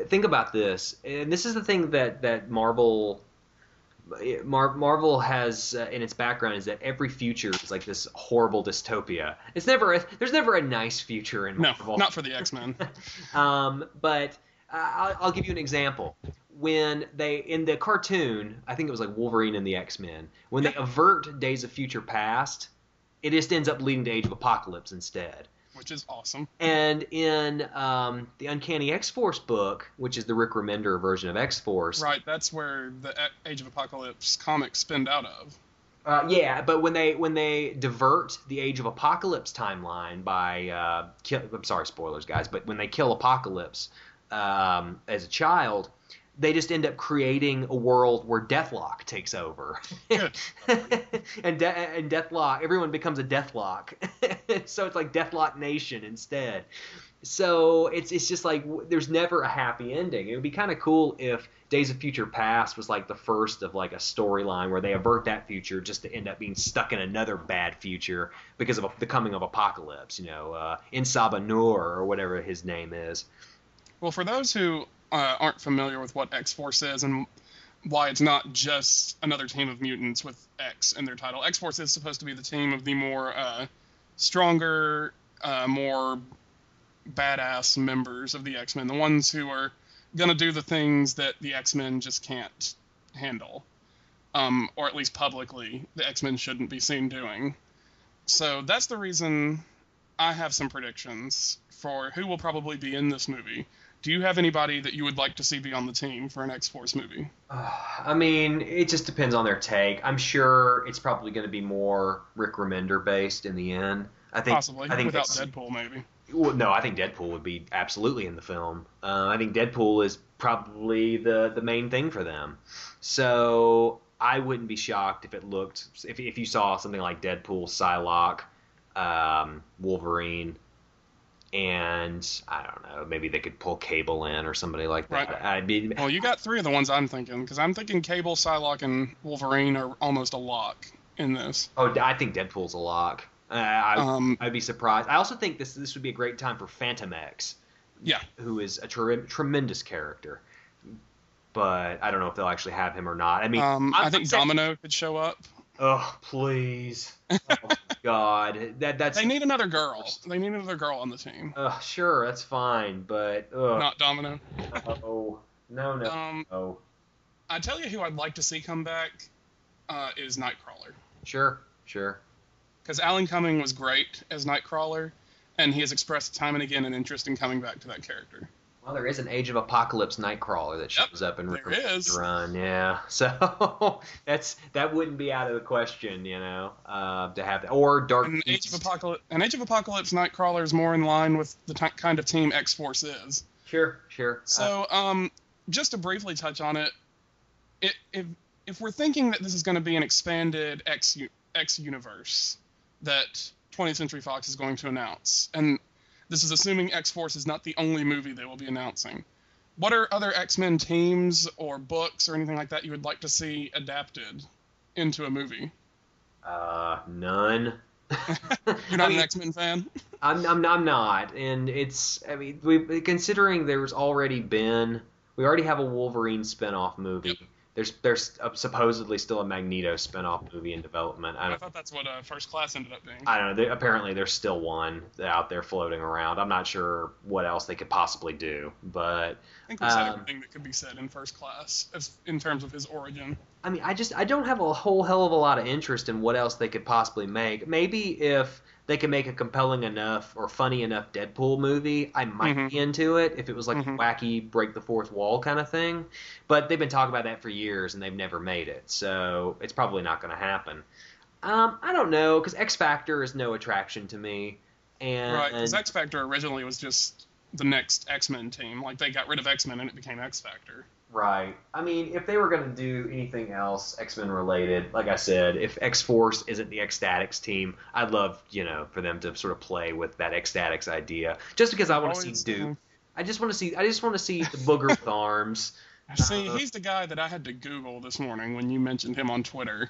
think about this, and this is the thing that that Marvel. Mar- Marvel has uh, in its background is that every future is like this horrible dystopia. It's never a, there's never a nice future in No, Marvel. not for the X Men. um, but uh, I'll, I'll give you an example. When they in the cartoon, I think it was like Wolverine and the X Men. When they avert Days of Future Past, it just ends up leading to Age of Apocalypse instead. Which is awesome. And in um, the Uncanny X Force book, which is the Rick Remender version of X Force, Right, that's where the Age of Apocalypse comics spinned out of. Uh, yeah, but when they when they divert the Age of Apocalypse timeline by uh, kill, I'm sorry, spoilers, guys, but when they kill Apocalypse um, as a child, they just end up creating a world where Deathlok takes over, and De- and Deathlok, everyone becomes a Deathlok, so it's like Deathlok Nation instead. So it's it's just like there's never a happy ending. It would be kind of cool if Days of Future Past was like the first of like a storyline where they avert that future just to end up being stuck in another bad future because of a, the coming of Apocalypse. You know, uh, Insaba or whatever his name is. Well, for those who uh, aren't familiar with what X Force is and why it's not just another team of mutants with X in their title, X Force is supposed to be the team of the more uh, stronger, uh, more badass members of the X Men, the ones who are gonna do the things that the X Men just can't handle, um, or at least publicly, the X Men shouldn't be seen doing. So that's the reason I have some predictions for who will probably be in this movie. Do you have anybody that you would like to see be on the team for an X Force movie? I mean, it just depends on their take. I'm sure it's probably going to be more Rick Remender based in the end. I think Possibly I think without Deadpool, maybe. Well, no, I think Deadpool would be absolutely in the film. Uh, I think Deadpool is probably the the main thing for them. So I wouldn't be shocked if it looked if if you saw something like Deadpool, Psylocke, um, Wolverine, and I don't know, maybe they could pull Cable in or somebody like that. Right. I'd be Well, you got three of the ones I'm thinking because I'm thinking Cable, Psylocke, and Wolverine are almost a lock in this. oh, I think Deadpool's a lock. Uh, I, Um, I'd be surprised. I also think this this would be a great time for Fantomex. Yeah, who is a tre- tremendous character. But I don't know if they'll actually have him or not. I mean, um, I'm- think Domino could show up. Oh, please. Oh, God. That that's. They need another girl. They need another girl on the team, Uh, sure, that's fine, but ugh, not Domino. oh. no, no, Um, no. I tell you who I'd like to see come back uh, is Nightcrawler. Sure, sure. because Alan Cumming was great as Nightcrawler, and he has expressed time and again an interest in coming back to that character. Well, there is an Age of Apocalypse Nightcrawler that Yep, shows up in there Rick is. Run. Yeah, so that's that wouldn't be out of the question, you know, uh, to have that or Dark An Age of Apocalypse, an Age of Apocalypse Nightcrawler is more in line with the ti kind of team X Force is. Sure, sure. Uh, So, um, just to briefly touch on it, it if if we're thinking that this is going to be an expanded X X universe that 20th Century Fox is going to announce, and this is assuming X Force is not the only movie they will be announcing. What are other X Men teams or books or anything like that you would like to see adapted into a movie? uh, none. You're not I mean, an X Men fan? I'm, I'm I'm not, and it's I mean we considering there's already been we already have a Wolverine spin-off movie. Yep. There's there's uh supposedly still a Magneto spin-off movie in development. I I thought that's what uh, First Class ended up being. I don't know. There, apparently, there's still one out there floating around. I'm not sure what else they could possibly do, but I think said um, everything that could be said in First Class as, in terms of his origin. I mean, I just I don't have a whole hell of a lot of interest in what else they could possibly make. Maybe if they can make a compelling enough or funny enough Deadpool movie, I might Mhm. be into it. If it was like Mhm. a wacky break the fourth wall kind of thing, but they've been talking about that for years and they've never made it, so it's probably not going to happen. Um, I don't know because X Factor is no attraction to me, and Right, because X Factor originally was just the next X Men team. Like they got rid of X Men and it became X Factor. Right. I mean, if they were going to do anything else X Men related, like I said, if X Force isn't the X-Statix team, I'd love, you know, for them to sort of play with that X-Statix idea. Just because I want to see Doop. uh, I just want to see. I just want to see the booger with arms. See, Uh, he's the guy that I had to Google this morning when you mentioned him on Twitter.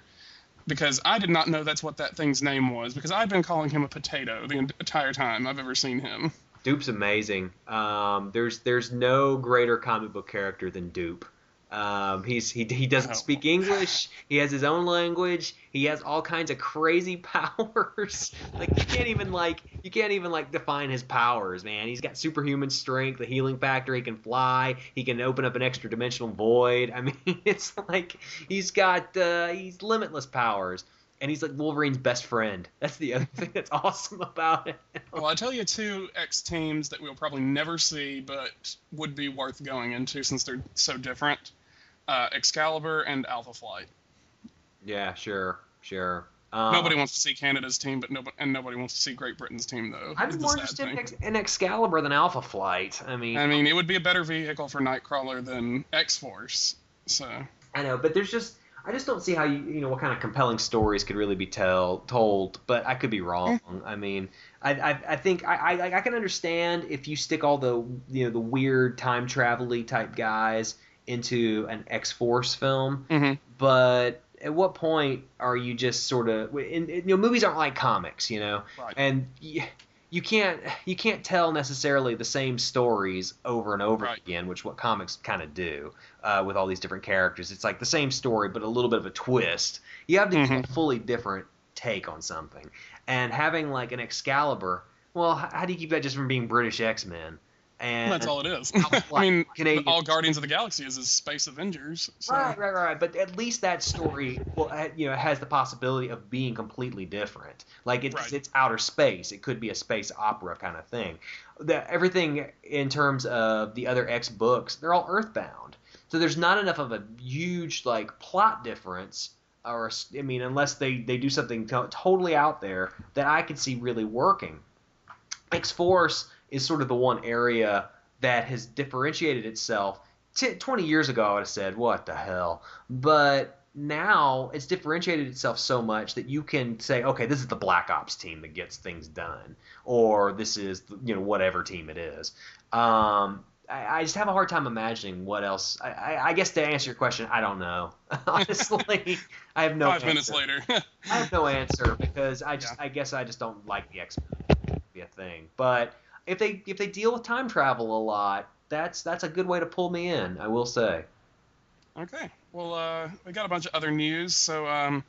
Because I did not know that's what that thing's name was. Because I've been calling him a potato the entire time I've ever seen him. Doop's amazing. Um, there's there's no greater comic book character than Dupe. Um, he's he he doesn't Oh. speak English. He has his own language. He has all kinds of crazy powers. like you can't even like you can't even like define his powers, man. He's got superhuman strength, the healing factor. He can fly. He can open up an extra dimensional void. I mean, it's like he's got uh, he's limitless powers. And he's like Wolverine's best friend. That's the other thing that's awesome about it. Well, I tell you two X teams that we'll probably never see, but would be worth going into since they're so different: uh, Excalibur and Alpha Flight. Yeah, sure, sure. Um, Nobody wants to see Canada's team, but nobody and nobody wants to see Great Britain's team though. I'd be more interested in. Ex- in Excalibur than Alpha Flight. I mean, I mean, it would be a better vehicle for Nightcrawler than X Force. So I know, but there's just I just don't see how you you know what kind of compelling stories could really be tell told. But I could be wrong. I mean, I I, I think I, I I can understand if you stick all the you know the weird time travel type guys into an X Force film, mhm. but at what point are you just sort of and, and, you know movies aren't like comics you know Right. and you, you can't you can't tell necessarily the same stories over and over Right. again which what comics kind of do uh, with all these different characters it's like the same story but a little bit of a twist you have to give Mhm. a fully different take on something and having like an excalibur well how do you keep that just from being british x-men and that's all it is. I mean, Canadian- all Guardians of the Galaxy is is Space Avengers. So. Right, right, right. But at least that story, well, you know, has the possibility of being completely different. Like it's Right. it's outer space. It could be a space opera kind of thing. The, everything in terms of the other X books, they're all Earthbound. So there's not enough of a huge like plot difference, or I mean, unless they they do something to- totally out there that I could see really working. X Force is sort of the one area that has differentiated itself. T- 20 years ago, I would have said, what the hell? But now it's differentiated itself so much that you can say, okay, this is the Black Ops team that gets things done, or this is, you know, whatever team it is. Um, I, just have a hard time imagining what else. I, I, I guess to answer your question, I don't know. Honestly, I have no Five minutes answer. later. I have no answer because I just Yeah. I guess I just don't like the X Men be a thing. But if they if they deal with time travel a lot, that's that's a good way to pull me in. I will say. Okay. Well, uh, we got a bunch of other news. So, um,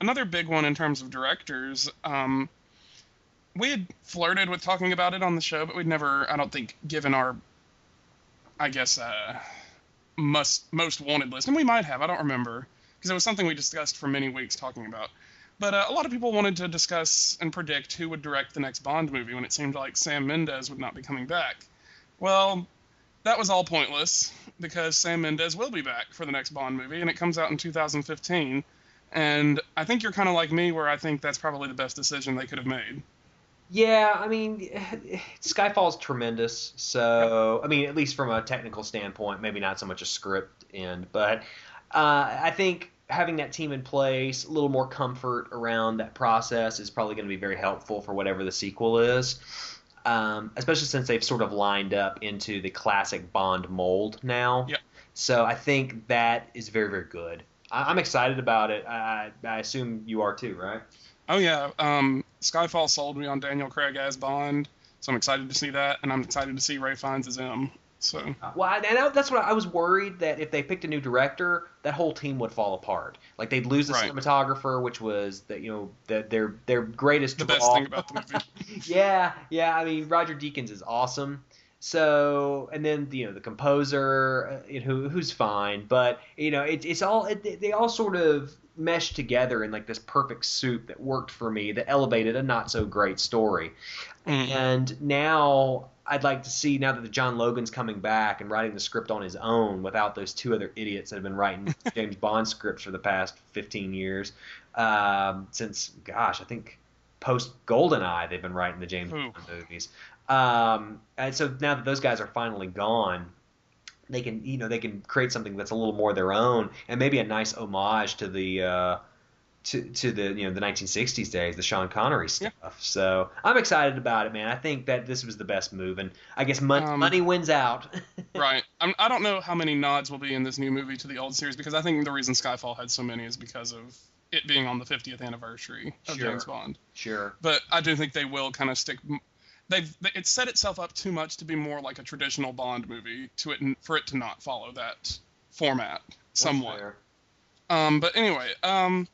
another big one in terms of directors. Um, we had flirted with talking about it on the show, but we'd never, I don't think, given our, I guess, uh, must most wanted list, and we might have. I don't remember because it was something we discussed for many weeks talking about. But uh, a lot of people wanted to discuss and predict who would direct the next Bond movie when it seemed like Sam Mendes would not be coming back. Well, that was all pointless because Sam Mendes will be back for the next Bond movie, and it comes out in 2015. And I think you're kind of like me, where I think that's probably the best decision they could have made. Yeah, I mean, Skyfall's tremendous. So, I mean, at least from a technical standpoint, maybe not so much a script end, but uh, I think having that team in place, a little more comfort around that process is probably going to be very helpful for whatever the sequel is. Um, especially since they've sort of lined up into the classic Bond mold now. Yep. So I think that is very, very good. I- I'm excited about it. I, I assume you are too, right? Oh yeah, um, Skyfall sold me on Daniel Craig as Bond, so I'm excited to see that, and I'm excited to see Ralph Fiennes as M. So Well, and I, that's what I was worried that if they picked a new director, that whole team would fall apart. Like they'd lose the Right. cinematographer, which was that you know the, their their greatest the draw. best thing about the movie. yeah, yeah. I mean, Roger Deakins is awesome. So, and then you know the composer, uh, who who's fine, but you know, it, it's all it, they all sort of meshed together in like this perfect soup that worked for me that elevated a not so great story. Mm. And now I'd like to see now that the John Logan's coming back and writing the script on his own without those two other idiots that have been writing James Bond scripts for the past 15 years. Um, since gosh, I think post Goldeneye they've been writing the James Ooh. Bond movies. Um, and so now that those guys are finally gone, they can you know they can create something that's a little more their own and maybe a nice homage to the uh, to to the you know the 1960s days, the Sean Connery stuff. So I'm excited about it, man. I think that this was the best move, and I guess mon- Um, money wins out. right. I'm, I don't know how many nods will be in this new movie to the old series because I think the reason Skyfall had so many is because of it being on the 50th anniversary of Sure. James Bond. sure. But I do think they will kind of stick. They've it's set itself up too much to be more like a traditional Bond movie to it for it to not follow that format somewhat. Um, but anyway, um,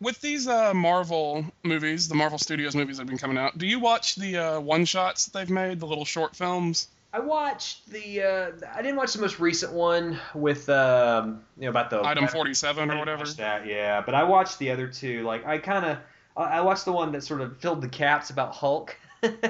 with these uh, Marvel movies, the Marvel Studios movies that have been coming out, do you watch the uh, one shots that they've made, the little short films? I watched the. Uh, I didn't watch the most recent one with um, you know about the Item 47 or whatever. watch That, yeah, but I watched the other two. Like I kind of. I I watched the one that sort of filled the caps about Hulk.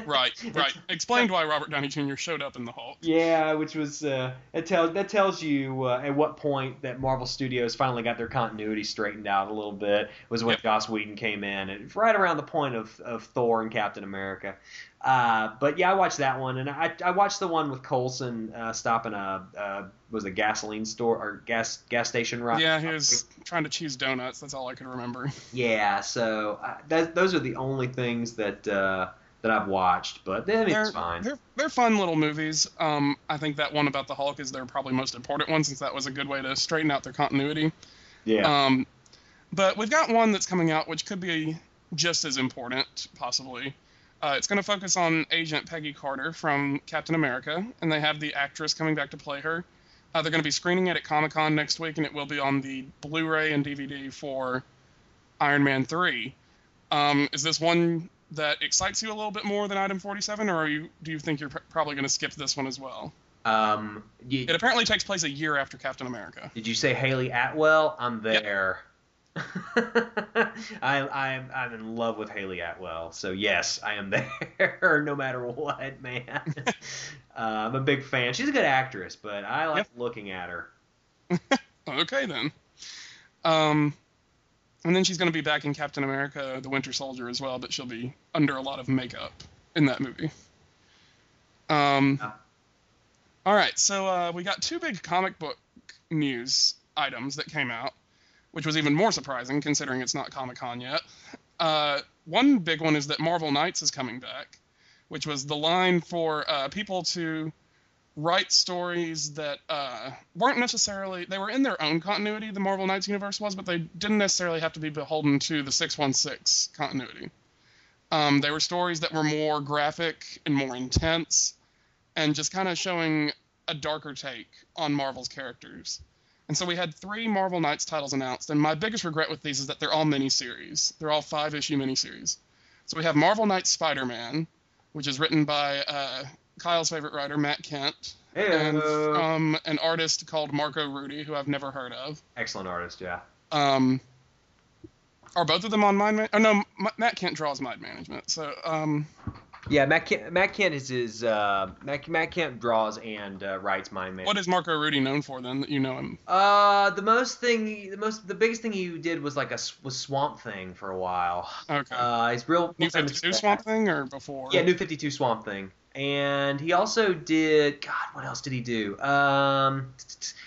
Right, right. Explained why Robert Downey Jr. showed up in the Hulk. Yeah, which was uh, it tells that tells you uh, at what point that Marvel Studios finally got their continuity straightened out a little bit was when Yep. Joss Whedon came in, and right around the point of, of Thor and Captain America. Uh, but yeah, I watched that one, and I, I watched the one with Coulson uh, stopping a uh, was a gasoline store or gas gas station right? Yeah, he was trying to choose donuts. That's all I could remember. Yeah, so uh, that, those are the only things that uh, that I've watched, but I mean, they're, it's fine. They're, they're fun little movies. Um, I think that one about the Hulk is their probably most important one since that was a good way to straighten out their continuity. Yeah, Um, but we've got one that's coming out which could be just as important, possibly. Uh, it's going to focus on Agent Peggy Carter from Captain America, and they have the actress coming back to play her. Uh, they're going to be screening it at Comic Con next week, and it will be on the Blu-ray and DVD for Iron Man 3. Um, is this one that excites you a little bit more than Item 47, or are you, do you think you're pr- probably going to skip this one as well? um, you, It apparently takes place a year after Captain America. Did you say Hayley Atwell? I'm Yep. there. I, I'm I'm in love with Hayley Atwell, so yes, I am there no matter what, man. uh, I'm a big fan. She's a good actress, but I like Yep. looking at her. Okay then. Um, and then she's going to be back in Captain America: The Winter Soldier as well, but she'll be under a lot of makeup in that movie. Um, Yeah. all right, so uh, we got two big comic book news items that came out, which was even more surprising considering it's not Comic Con yet. Uh, one big one is that Marvel Knights is coming back, which was the line for uh, people to write stories that uh, weren't necessarily they were in their own continuity the marvel knights universe was but they didn't necessarily have to be beholden to the 616 continuity. Um, they were stories that were more graphic and more intense and just kind of showing a darker take on marvel's characters. And so we had three marvel knights titles announced and my biggest regret with these is that they're all miniseries. They're all five issue miniseries. So we have marvel knights spider-man which is written by uh, Kyle's favorite writer, Matt Kindt, and Heyo. from an artist called Marco Rudy, who I've never heard of. Excellent artist, yeah. Um, are both of them on Mind Management? Oh no, M- Matt Kindt draws Mind Management. So um, Yeah, Matt Kindt, Matt Kindt is his uh, Matt, Matt Kindt draws and uh, writes Mind Management. What is Marco Rudy known for then that you know him? Uh, the most thing, the most, the biggest thing he did was like a was Swamp Thing for a while. Okay. Uh, he's real. New 52 Swamp. Thing or before? Yeah, New Fifty Two Swamp Thing, and he also did. God, what else did he do? Um,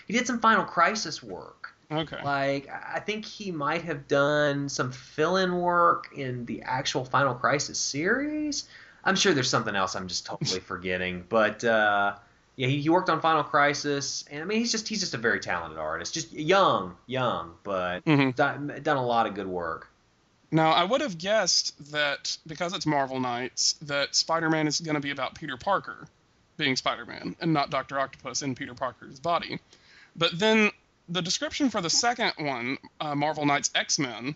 he did some Final Crisis work. Okay. Like I think he might have done some fill-in work in the actual Final Crisis series. I'm sure there's something else I'm just totally forgetting, but uh, yeah, he, he worked on Final Crisis, and I mean he's just he's just a very talented artist, just young, young, but Mhm. done, done a lot of good work. Now, I would have guessed that because it's Marvel Knights, that Spider-Man is going to be about Peter Parker being Spider-Man and not Doctor Octopus in Peter Parker's body. But then the description for the second one, uh, Marvel Knights X-Men,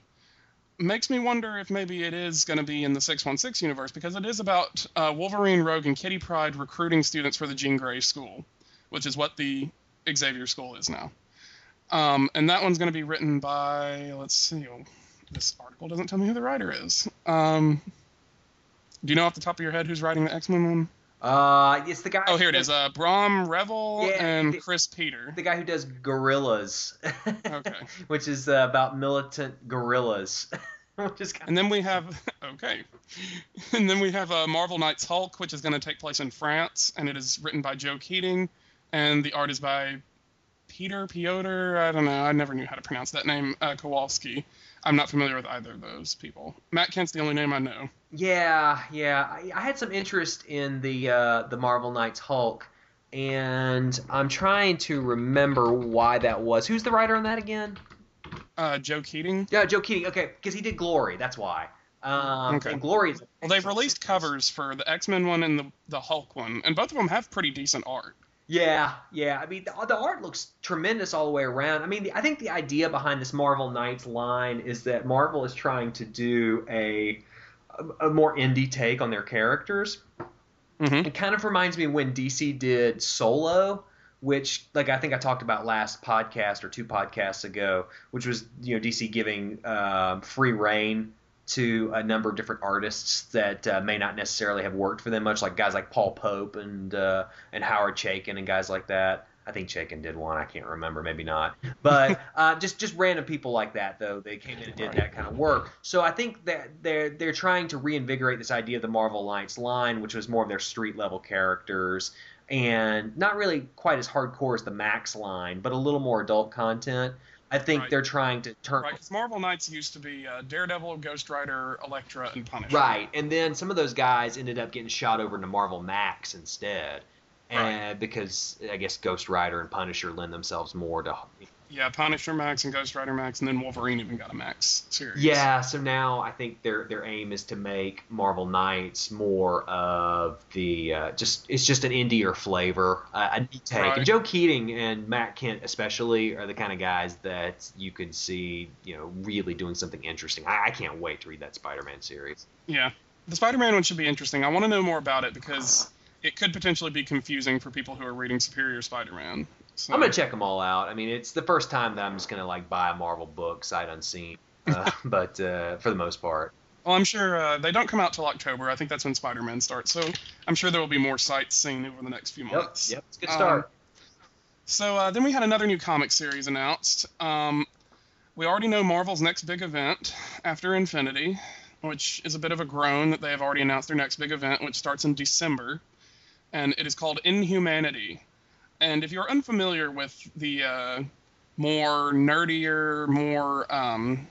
makes me wonder if maybe it is going to be in the 616 universe because it is about uh, Wolverine, Rogue, and Kitty Pryde recruiting students for the Jean Grey School, which is what the Xavier School is now. Um, and that one's going to be written by, let's see, this article doesn't tell me who the writer is. Um, do you know off the top of your head who's writing the X Men one? Uh, it's the guy. Oh, here it is. Uh, Brahm Revel Yeah, and the- Chris Peter. the guy who does Guerillas. Okay. Which is uh, about militant gorillas. Which is And then we have okay, and then we have uh, Marvel Knights Hulk, which is going to take place in France, and it is written by Joe Keatinge, and the art is by Peter Piotr. I don't know. I never knew how to pronounce that name. Uh, Kowalski. I'm not familiar with either of those people. Matt Kindt's the only name I know. Yeah, yeah. I, I had some interest in the uh, the Marvel Knights Hulk, and I'm trying to remember why that was. Who's the writer on that again? Uh, Joe Keatinge. Yeah, Joe Keatinge. Okay, because he did Glory. That's why. Um, Okay. And Glory is. Well, they've released covers for the X Men one and the the Hulk one, and both of them have pretty decent art. Yeah, yeah. I mean, the, the art looks tremendous all the way around. I mean, the, I think the idea behind this Marvel Knights line is that Marvel is trying to do a a, a more indie take on their characters. Mm-hmm. It kind of reminds me when DC did Solo, which like I think I talked about last podcast or two podcasts ago, which was you know DC giving um, free reign to a number of different artists that uh, may not necessarily have worked for them much, like guys like Paul Pope and uh, and Howard Chaykin and guys like that. I think Chaykin did one. I can't remember. Maybe not. But uh, just just random people like that, though. They came in and did that kind of work. So I think that they're they're trying to reinvigorate this idea of the Marvel Alliance line, which was more of their street level characters and not really quite as hardcore as the Max line, but a little more adult content. I think Right. they're trying to turn Right, because Marvel Knights used to be uh, Daredevil, Ghost Rider, Elektra, and Punisher. Right, and then some of those guys ended up getting shot over to Marvel Max instead, and because I guess Ghost Rider and Punisher lend themselves more to. Yeah, Punisher Max and Ghost Rider Max, and then Wolverine even got a Max series. Yeah, so now I think their their aim is to make Marvel Knights more of the uh, just it's just an indie flavor, uh, a neat take. Right. And Joe Keatinge and Matt Kindt especially are the kind of guys that you could see you know really doing something interesting. I, I can't wait to read that Spider-Man series. Yeah. The Spider-Man one should be interesting. I want to know more about it because it could potentially be confusing for people who are reading Superior Spider-Man. So, I'm gonna check them all out. I mean, it's the first time that I'm just gonna like buy a Marvel book sight unseen, uh, but uh, for the most part, Well, I'm sure uh, they don't come out till October. I think that's when Spider-Man starts. So I'm sure there will be more sights seen over the next few months. yep, it's a good Um, start. So uh, then we had another new comic series announced. Um, we already know Marvel's next big event after Infinity, which is a bit of a groan that they have already announced their next big event, which starts in December, and it is called Inhumanity. And if you're unfamiliar with the uh, more nerdier, more um,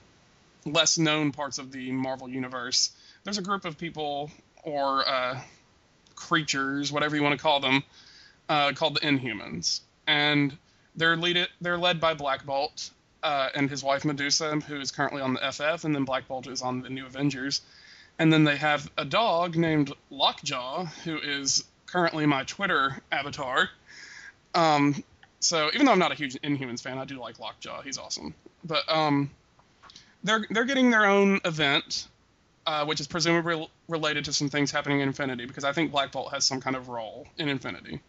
less known parts of the Marvel universe, there's a group of people or uh, creatures, whatever you want to call them, uh, called the Inhumans, and they're lead they're led by Black Bolt uh, and his wife Medusa, who is currently on the FF, and then Black Bolt is on the New Avengers, and then they have a dog named Lockjaw, who is currently my Twitter avatar. Um, so even though I'm not a huge Inhumans fan, I do like Lockjaw. He's awesome. But um, they're they're getting their own event, uh, which is presumably related to some things happening in Infinity, because I think Black Bolt has some kind of role in Infinity.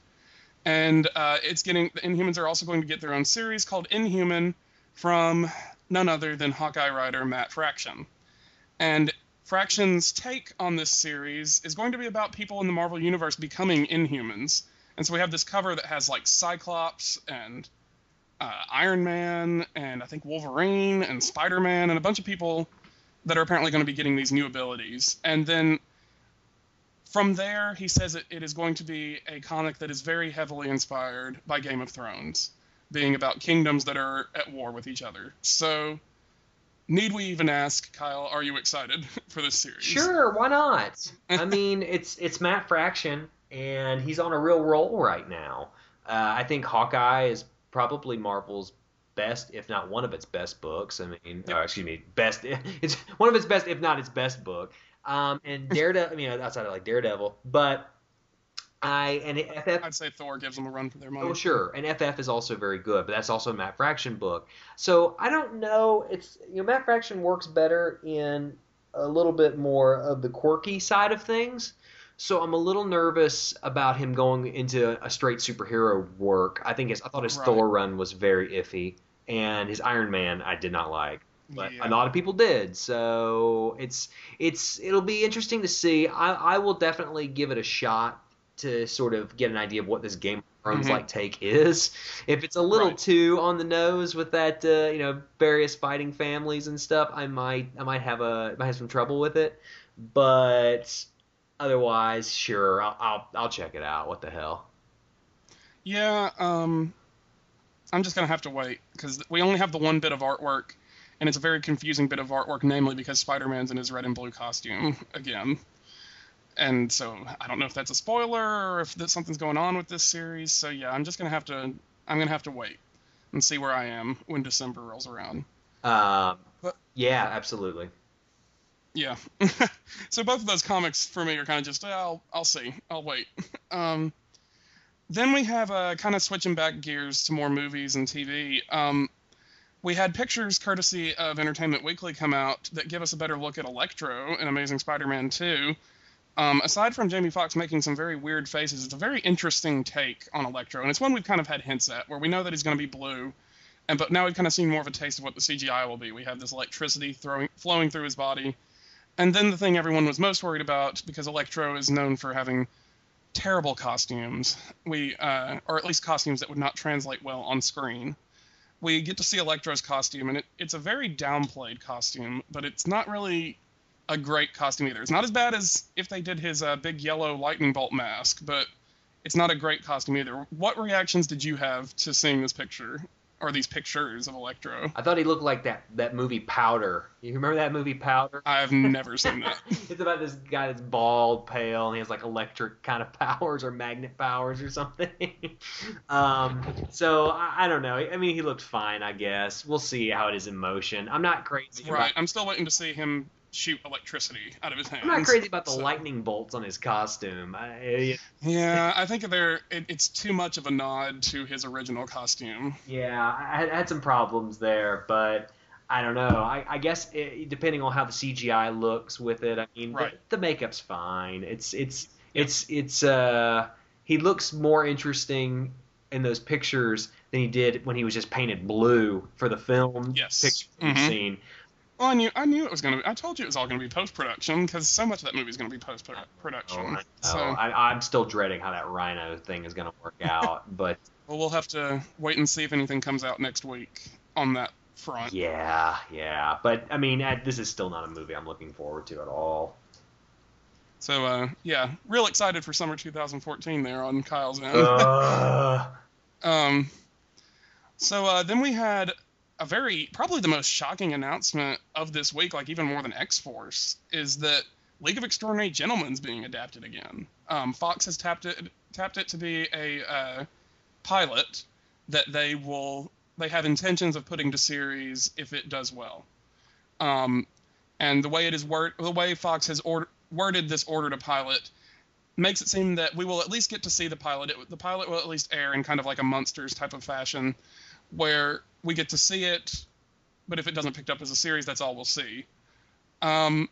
And uh, it's getting the Inhumans are also going to get their own series called Inhuman from none other than Hawkeye writer Matt Fraction. And Fraction's take on this series is going to be about people in the Marvel Universe becoming Inhumans. And so we have this cover that has like Cyclops and uh, Iron Man and I think Wolverine and Spider Man and a bunch of people that are apparently going to be getting these new abilities. And then from there, he says it, it is going to be a comic that is very heavily inspired by Game of Thrones, being about kingdoms that are at war with each other. So, need we even ask, Kyle, are you excited for this series? Sure, why not? I mean, it's it's Matt Fraction, and he's on a real roll right now. Uh, I think Hawkeye is probably Marvel's best, if not one of its best books. I mean, Yep. or excuse me, best. It's one of its best, if not its best book. Um, and Daredevil. I mean, outside of like Daredevil, but I and FF. I'd say Thor gives them a run for their money. Oh, sure. And FF is also very good, but that's also a Matt Fraction book. So I don't know. It's you know Matt Fraction works better in a little bit more of the quirky side of things. So I'm a little nervous about him going into a straight superhero work. I think his, I thought his Right. Thor run was very iffy, and his Iron Man I did not like but Yeah. a lot of people did. So it's it's it'll be interesting to see. I, I will definitely give it a shot to sort of get an idea of what this Game Thrones Mhm. like take is. If it's a little Right. too on the nose with that, uh, you know, various fighting families and stuff, I might I might have a might have some trouble with it. But otherwise, sure, I'll I'll, I'll check it out. What the hell? Yeah, um, I'm just gonna have to wait because we only have the one bit of artwork, and it's a very confusing bit of artwork, namely because Spider-Man's in his red and blue costume again. And so I don't know if that's a spoiler or if that something's going on with this series. So yeah, I'm just gonna have to I'm gonna have to wait and see where I am when December rolls around. Um, But- yeah, absolutely. Yeah. so both of those comics for me are kind of just I'll I'll see. I'll wait. Um, then we have uh, kind of switching back gears to more movies and TV. Um, we had pictures courtesy of Entertainment Weekly come out that give us a better look at Electro in Amazing Spider-Man 2. Um, aside from Jamie Foxx making some very weird faces, it's a very interesting take on Electro, and it's one we've kind of had hints at, where we know that he's going to be blue, and but now we've kind of seen more of a taste of what the CGI will be. We have this electricity throwing, flowing through his body, and then the thing everyone was most worried about, because Electro is known for having terrible costumes, we uh, or at least costumes that would not translate well on screen. We get to see Electro's costume, and it, it's a very downplayed costume, but it's not really a great costume either. It's not as bad as if they did his uh, big yellow lightning bolt mask, but it's not a great costume either. What reactions did you have to seeing this picture or these pictures of Electro? I thought he looked like that that movie Powder. You remember that movie Powder? I've never seen that. it's about this guy that's bald, pale, and he has like electric kind of powers or magnet powers or something. um, so I, I don't know. I mean, he looked fine, I guess. We'll see how it is in motion. I'm not crazy. Right. About, I'm still waiting to see him shoot electricity out of his hands. I'm not crazy about the so- lightning bolts on his costume. I, Yeah, I think they're it, it's too much of a nod to his original costume. yeah, I had, I had some problems there, but. I don't know. I, I guess it, depending on how the CGI looks with it, I mean, Right. the, the makeup's fine. It's it's it's it's uh he looks more interesting in those pictures than he did when he was just painted blue for the film Yes. picture we've Mhm. Well, I knew I knew it was gonna be. I told you it was all gonna be post production because so much of that movie is gonna be post Oh, production. I know. So I, I'm still dreading how that Rhino thing is going to work out, but well, we'll have to wait and see if anything comes out next week on that front. yeah, yeah. But I mean, uh, this is still not a movie I'm looking forward to at all. So uh, yeah, real excited for summer 2014 there on Kyle's end. Ugh. Um, so uh, then we had a very probably the most shocking announcement of this week, like even more than X Force, is that League of Extraordinary Gentlemen's being adapted again. Um, Fox has tapped it tapped it to be a uh, pilot that they will they have intentions of putting to series if it does well. Um, and the way it is word the way Fox has order, worded this order to pilot makes it seem that we will at least get to see the pilot. It, the pilot will at least air in kind of like a monsters type of fashion, where we get to see it, but if it doesn't pick up as a series, that's all we'll see. Um,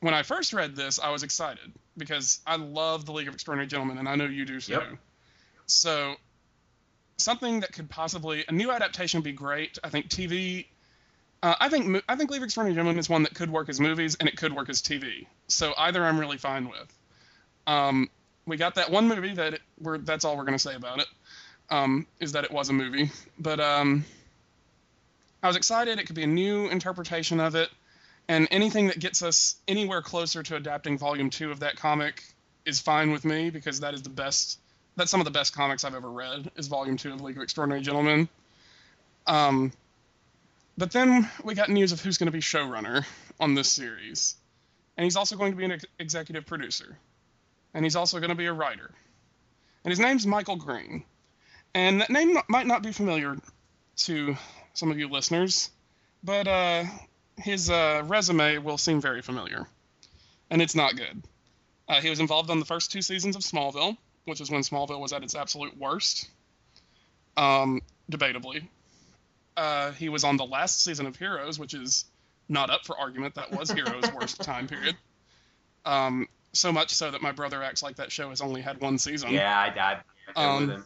when I first read this, I was excited because I love the League of Extraordinary Gentlemen, and I know you do too. Yep. So something that could possibly a new adaptation would be great. I think TV Uh, I think I think League of Extraordinary Gentlemen is one that could work as movies and it could work as TV. So either I'm really fine with. Um, we got that one movie that it, we're that's all we're gonna say about it. Um, is that it was a movie, but um, I was excited. It could be a new interpretation of it, and anything that gets us anywhere closer to adapting Volume Two of that comic is fine with me because that is the best. That's some of the best comics I've ever read. Is Volume Two of League of Extraordinary Gentlemen. Um, but then we got news of who's going to be showrunner on this series, and he's also going to be an ex- executive producer, and he's also going to be a writer, and his name's Michael Green, and that name might not be familiar to some of you listeners, but uh, his uh, resume will seem very familiar, and it's not good. Uh, he was involved on the first two seasons of Smallville, which is when Smallville was at its absolute worst, um, debatably. Uh, he was on the last season of Heroes, which is not up for argument. That was Heroes' worst time period. Um, so much so that my brother acts like that show has only had one season. Yeah, I died Um, with him.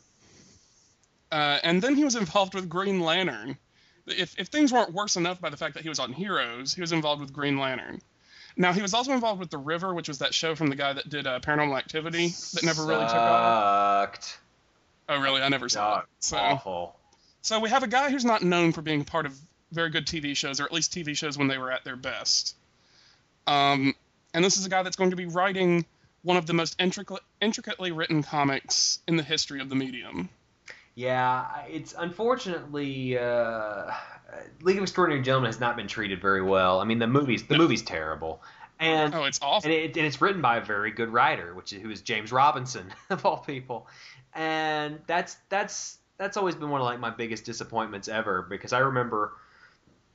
Uh, and then he was involved with Green Lantern. If, if things weren't worse enough by the fact that he was on Heroes, he was involved with Green Lantern. Now, he was also involved with The River, which was that show from the guy that did uh, Paranormal Activity that never really took off. Oh, really? I never saw it. So, awful. so we have a guy who's not known for being part of very good TV shows, or at least TV shows when they were at their best. Um, and this is a guy that's going to be writing one of the most intricate, intricately written comics in the history of the medium. Yeah, it's unfortunately uh, League of Extraordinary Gentlemen has not been treated very well. I mean, the movie's the movie's terrible, and Oh, it's awful. and, it, and it's written by a very good writer, which is, who is James Robinson of all people, and that's that's that's always been one of like my biggest disappointments ever because I remember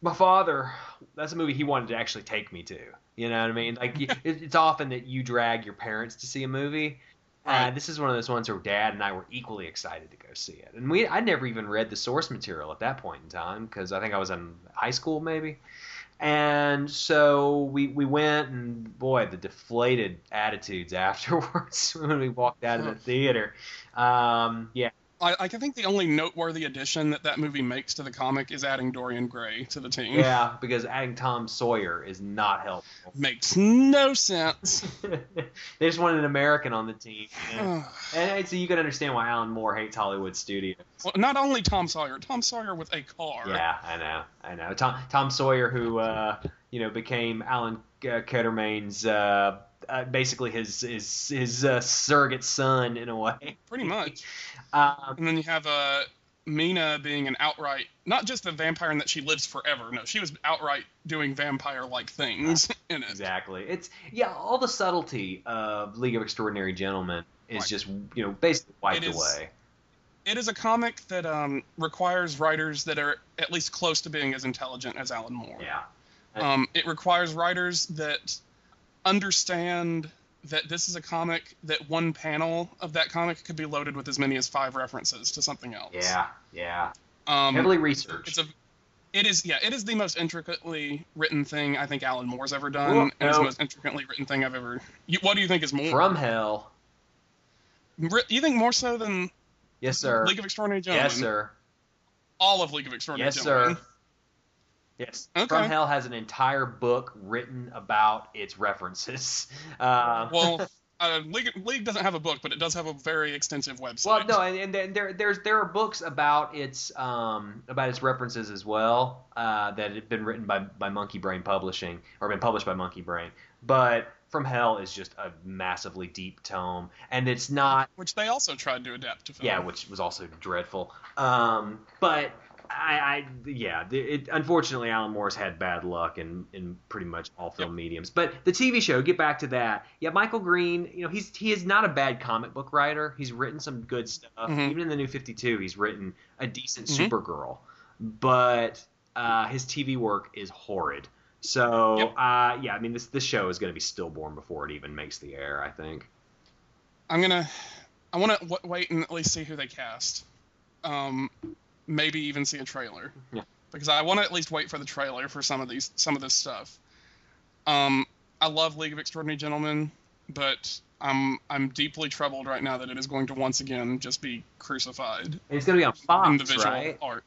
my father. That's a movie he wanted to actually take me to. You know what I mean? Like it, it's often that you drag your parents to see a movie. Uh, this is one of those ones where Dad and I were equally excited to go see it, and we I never even read the source material at that point in time because I think I was in high school maybe. And so we we went, and boy, the deflated attitudes afterwards when we walked out of the theater. Um, yeah, I, I think the only noteworthy addition that that movie makes to the comic is adding Dorian Gray to the team. yeah, because adding Tom Sawyer is not helpful. Makes no sense. they just wanted an American on the team, and, and so you can understand why Alan Moore hates Hollywood studios. well, not only Tom Sawyer, Tom Sawyer with a car. Yeah, I know, I know. Tom Tom Sawyer, who uh, you know became Alan uh, Quatermain's uh, uh, basically his his his uh, surrogate son in a way. Pretty much. Um, And then you have uh, Mina being an outright, not just a vampire in that she lives forever. No, she was outright doing vampire-like things in it. exactly. It's yeah, all the subtlety of League of Extraordinary Gentlemen is Right. just you know basically wiped is- away. It is a comic that um, requires writers that are at least close to being as intelligent as Alan Moore. Yeah. Um, it requires writers that understand that this is a comic that one panel of that comic could be loaded with as many as five references to something else. Yeah, yeah. Um, Heavily researched. it's a it is yeah it is the most intricately written thing I think Alan Moore's ever done and it's no. the most intricately written thing I've ever. You, what do you think is more? From hell. You think more so than Yes, sir. League of Extraordinary Gentlemen? Yes, sir. All of League of Extraordinary Yes, Gentlemen. sir. Yes. Okay. From Hell has an entire book written about its references. Uh, Well, uh, League League doesn't have a book, but it does have a very extensive website. well, no, and, and there- there there's there are books about its um about its references as well uh, that have been written by by Monkey Brain Publishing or been published by Monkey Brain. But From Hell is just a massively deep tome, and it's not which they also tried to adapt to film. Yeah, which was also dreadful. Um, but I, I yeah, it, unfortunately, Alan Moore's had bad luck in in pretty much all film mediums. But the TV show, get back to that. Yeah, Michael Green, you know, he's he is not a bad comic book writer. He's written some good stuff. Mhm. Even in the New Fifty Two, he's written a decent Mhm. Supergirl. But uh, his TV work is horrid. So Yep. uh, yeah, I mean, this this show is going to be stillborn before it even makes the air. I think. I'm gonna, I want to w- wait and at least see who they cast. Um, maybe even see a trailer. Yeah. Because I want to at least wait for the trailer for some of these, some of this stuff. Um, I love League of Extraordinary Gentlemen, but I'm I'm deeply troubled right now that it is going to once again just be crucified it's going to be on Fox, in the visual right? art.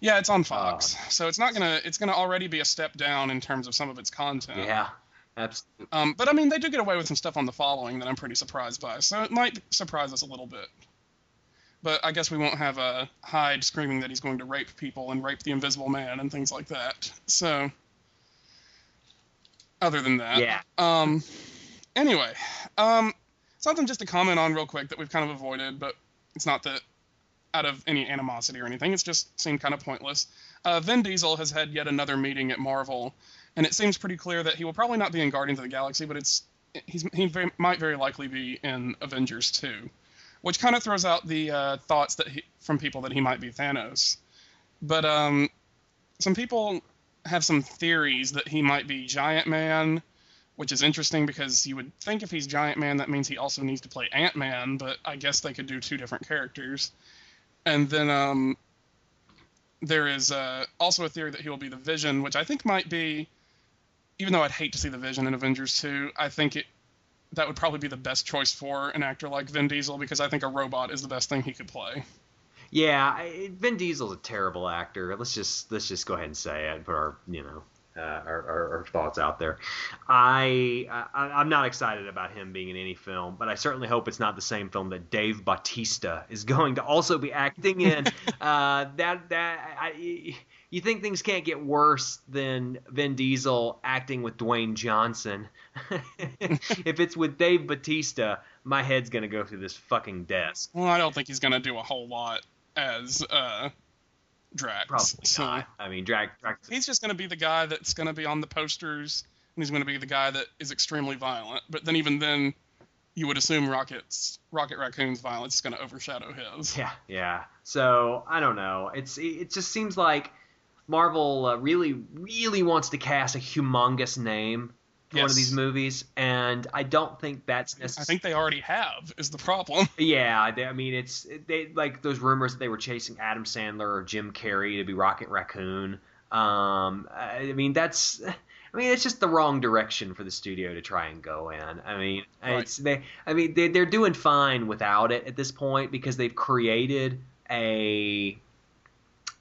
Yeah, it's on Fox, so it's not gonna it's gonna already be a step down in terms of some of its content. Yeah, absolutely. Um, but I mean, they do get away with some stuff on the following that I'm pretty surprised by, so it might surprise us a little bit. But I guess we won't have uh, Hyde screaming that he's going to rape people and rape the Invisible Man and things like that. So, other than that, Yeah. Um, anyway, um, something just to comment on real quick that we've kind of avoided, but it's not that out of any animosity or anything. It's just seemed kind of pointless. Uh, Vin Diesel has had yet another meeting at Marvel, and it seems pretty clear that he will probably not be in Guardians of the Galaxy, but it's he's, he very, might very likely be in Avengers 2, which kind of throws out the uh, thoughts that he, from people that he might be Thanos. But um, some people have some theories that he might be Giant Man, which is interesting because you would think if he's Giant Man, that means he also needs to play Ant Man, but I guess they could do two different characters. And then um, there is uh, also a theory that he will be the Vision, which I think might be, even though I'd hate to see the Vision in Avengers 2, I think it that would probably be the best choice for an actor like Vin Diesel because I think a robot is the best thing he could play. Yeah, I- Vin Diesel's a terrible actor. Let's just let's just go ahead and say it and put our you know uh, our, our, our thoughts out there. I, I I'm not excited about him being in any film, but I certainly hope it's not the same film that Dave Bautista is going to also be acting in. uh, that that I, you think things can't get worse than Vin Diesel acting with Dwayne Johnson? if it's with Dave Bautista, my head's gonna go through this fucking desk. Well, I don't think he's going to do a whole lot as uh, Drax. Probably so not. I mean, drag, drag he's just going to be the guy that's going to be on the posters, and he's going to be the guy that is extremely violent. But then even then, you would assume Rocket's Rocket Raccoon's violence is going to overshadow his. Yeah, yeah. So I don't know. It's it just seems like Marvel uh, really, really wants to cast a humongous name for one of these movies, and I don't think that's necessary. I think they already have is the problem. Yeah, they, I mean, it's they like those rumors that they were chasing Adam Sandler or Jim Carrey to be Rocket Raccoon. Um, I mean, that's. I mean, it's just the wrong direction for the studio to try and go in. I mean, Right. it's they. I mean, they, they're doing fine without it at this point because they've created a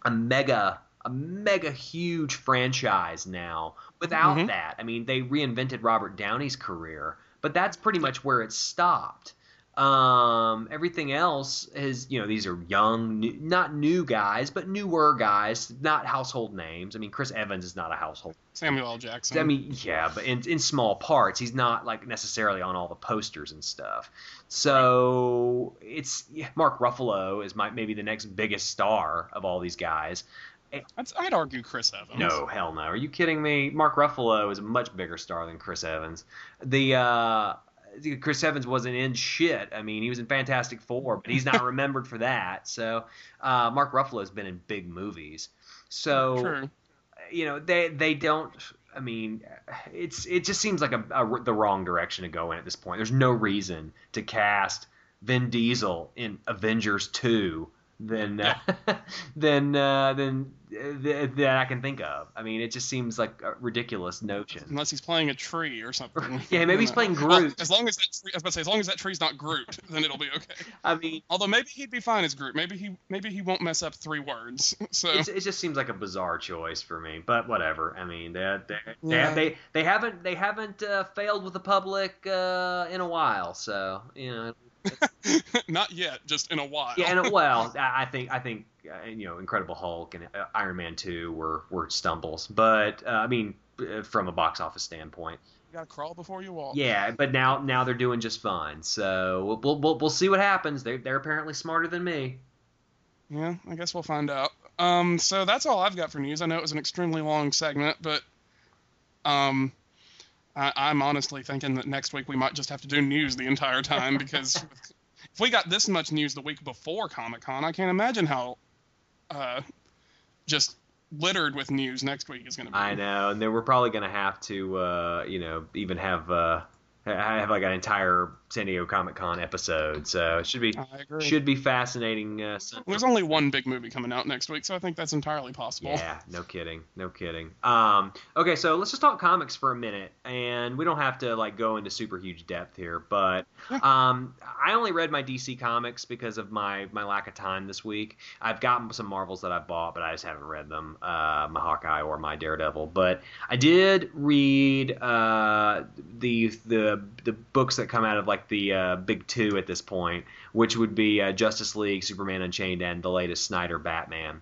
a mega a mega huge franchise now. Without Mhm. that, I mean, they reinvented Robert Downey's career, but that's pretty much where it stopped. Um, everything else is, you know, these are young, new, not new guys, but newer guys, not household names. I mean, Chris Evans is not a household. Samuel L. Jackson. I mean, yeah, but in in small parts, he's not like necessarily on all the posters and stuff. So it's yeah, Mark Ruffalo is my maybe the next biggest star of all these guys. I'd, I'd argue Chris Evans. No, hell no. Are you kidding me? Mark Ruffalo is a much bigger star than Chris Evans. The uh, Chris Evans wasn't in shit. I mean, he was in Fantastic Four, but he's not remembered for that. So uh, Mark Ruffalo's been in big movies. So True. you know they they don't. I mean, it's it just seems like a, a the wrong direction to go in at this point. There's no reason to cast Vin Diesel in Avengers two than uh, than uh, than th- that I can think of. I mean, it just seems like a ridiculous notion. Unless he's playing a tree or something. Yeah, maybe he's You know. playing Well, Groot. as long as that tree, I was about to say, as long as that tree's not Groot, then it'll be okay. I mean, Although maybe he'd be fine as Groot. Maybe he maybe he won't mess up three words. So it's, it just seems like a bizarre choice for me. But whatever. I mean, they they they, Yeah. they, they haven't they haven't uh, failed with the public uh, in a while. So you know. not yet, just in a while. Yeah, and well, I I think I think uh, you know, Incredible Hulk and uh, Iron Man two were were stumbles, but uh, I mean, uh, from a box office standpoint, you gotta crawl before you walk. yeah. But now now they're doing just fine, so we'll we'll, we'll, we'll see what happens. They they're apparently smarter than me. Yeah, I guess we'll find out. Um, so that's all I've got for news. I know it was an extremely long segment, but um, I, I'm honestly thinking that next week we might just have to do news the entire time because if we got this much news the week before Comic Con, I can't imagine how uh, just littered with news next week is going to be. I know, and then we're probably gonna have to uh, you know even have uh, have like an entire San Diego Comic Con episode, so it should be should be fascinating. Uh, Sun- There's only one big movie coming out next week, so I think that's entirely possible. Yeah, no kidding, no kidding. Um, okay, so let's just talk comics for a minute, and we don't have to like go into super huge depth here, but um, I only read my DC comics because of my my lack of time this week. I've gotten some Marvels that I bought, but I just haven't read them, uh, my Hawkeye or my Daredevil. But I did read uh, the the the books that come out of like the uh, big two at this point, which would be uh, Justice League, Superman Unchained, and the latest Snyder Batman.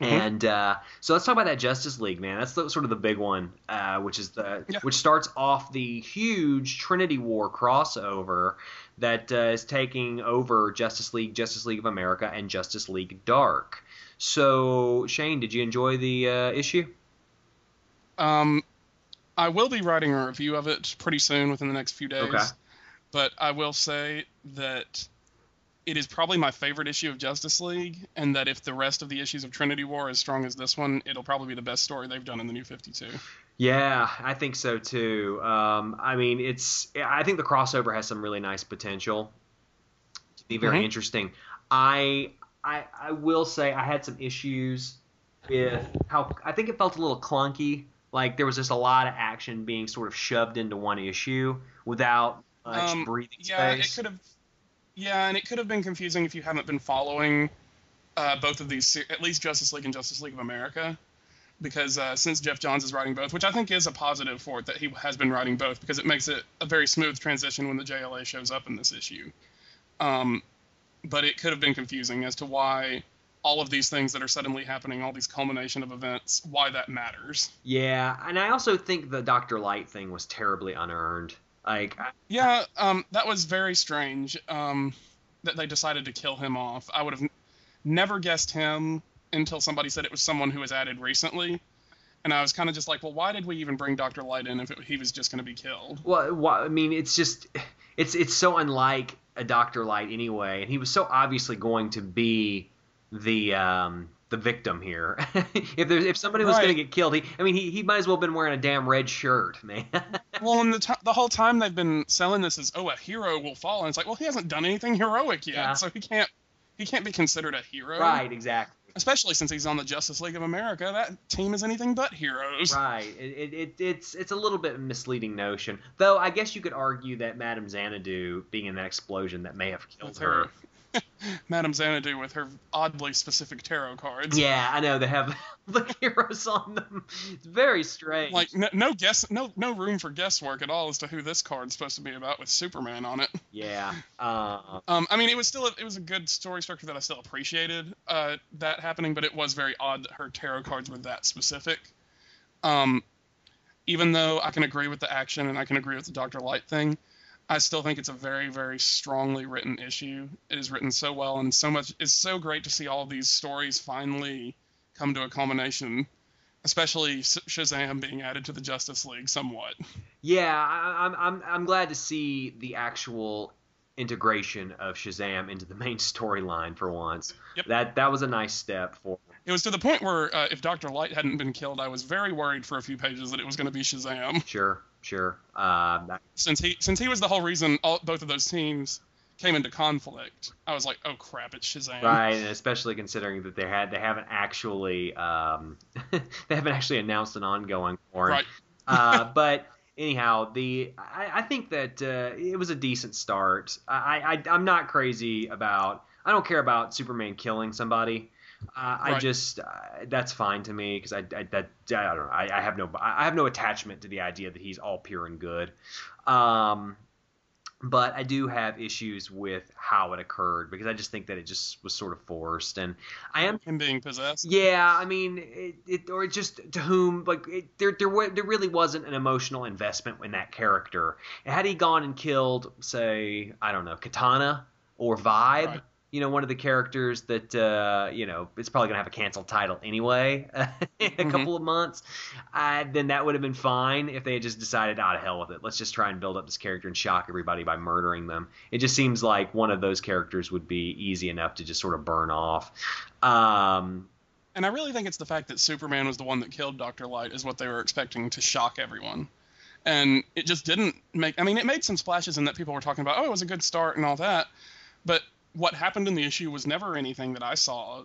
Mhm. And uh, so let's talk about that Justice League, man. That's the, sort of the big one, uh, which is the Yeah. which starts off the huge Trinity War crossover that uh, is taking over Justice League, Justice League of America, and Justice League Dark. So Shane, did you enjoy the uh, issue? Um, I will be writing a review of it pretty soon, within the next few days. Okay. But I will say that it is probably my favorite issue of Justice League, and that if the rest of the issues of Trinity War are as strong as this one, it'll probably be the best story they've done in the New 52. Yeah, I think so too. Um, I mean, it's I think the crossover has some really nice potential to be very Mhm. interesting. I I I will say I had some issues with how I think it felt a little clunky. Like there was just a lot of action being sort of shoved into one issue without much Um, breathing Yeah, space. it could have. Yeah, and it could have been confusing if you haven't been following uh, both of these, at least Justice League and Justice League of America, because uh, since Geoff Johns is writing both, which I think is a positive for it that he has been writing both, because it makes it a very smooth transition when the JLA shows up in this issue. Um, but it could have been confusing as to why all of these things that are suddenly happening, all these culmination of events, why that matters. Yeah, and I also think the Doctor Light thing was terribly unearned. Like, I- Yeah, um, that was very strange. Um, that they decided to kill him off. I would have n- never guessed him until somebody said it was someone who was added recently, and I was kind of just like, well, why did we even bring Doctor Light in if it, he was just going to be killed? Well, I mean, it's just it's it's so unlike a Doctor Light anyway, and he was so obviously going to be the um, the victim here. if there's if somebody was Right. going to get killed, he I mean he, he might as well have been wearing a damn red shirt, man. well, and the t- the whole time they've been selling this as, oh, a hero will fall, and it's like, well, he hasn't done anything heroic yet, Yeah. so he can't he can't be considered a hero, right, exactly. Especially since he's on the Justice League of America. That team is anything but heroes. Right. It, it, it, it's it's a little bit misleading notion. Though I guess you could argue that Madame Xanadu being in that explosion that may have killed her. Madame Xanadu with her oddly specific tarot cards. Yeah, I know they have the heroes on them. It's very strange. Like no, no guess, no no room for guesswork at all as to who this card's supposed to be about with Superman on it. yeah. Uh, Um, I mean, it was still a, it was a good story structure that I still appreciated uh, that happening, but it was very odd that her tarot cards were that specific. Um, even though I can agree with the action and I can agree with the Doctor Light thing, I still think it's a very very strongly written issue. It is written so well and so much. It's so great to see all of these stories finally come to a culmination. Especially Shazam being added to the Justice League somewhat. Yeah, I, I'm I'm I'm glad to see the actual integration of Shazam into the main storyline for once. Yep. That that was a nice step for. It was to the point where uh, if Doctor Light hadn't been killed, I was very worried for a few pages that it was going to be Shazam, Sure, sure. Um, that- since he since he was the whole reason all, both of those teams came into conflict. I was like, oh crap, it's Shazam. right, and especially considering that they had they haven't actually um, they haven't actually announced an ongoing him. Right. uh, but anyhow, the I, I think that uh, it was a decent start. I, I I'm not crazy about. I don't care about Superman killing somebody. Uh, I just uh, that's fine to me because I, I that I don't know. I, I have no I have no attachment to the idea that he's all pure and good. Um, but I do have issues with how it occurred because I just think that it just was sort of forced, and I am Him being possessed. yeah, I mean, it, it or just to whom like it, there there there really wasn't an emotional investment in that character. And had he gone and killed, say, I don't know, Katana or Vibe, Right. You know, one of the characters that uh, you know it's probably gonna have a canceled title anyway in a Mhm. couple of months, uh, then that would have been fine if they had just decided, out of hell with it. Let's just try and build up this character and shock everybody by murdering them. It just seems like one of those characters would be easy enough to just sort of burn off. Um, And I really think it's the fact that Superman was the one that killed Doctor Light is what they were expecting to shock everyone. and it just didn't make. I mean, it made some splashes in that people were talking about. Oh, it was a good start and all that, but what happened in the issue was never anything that I saw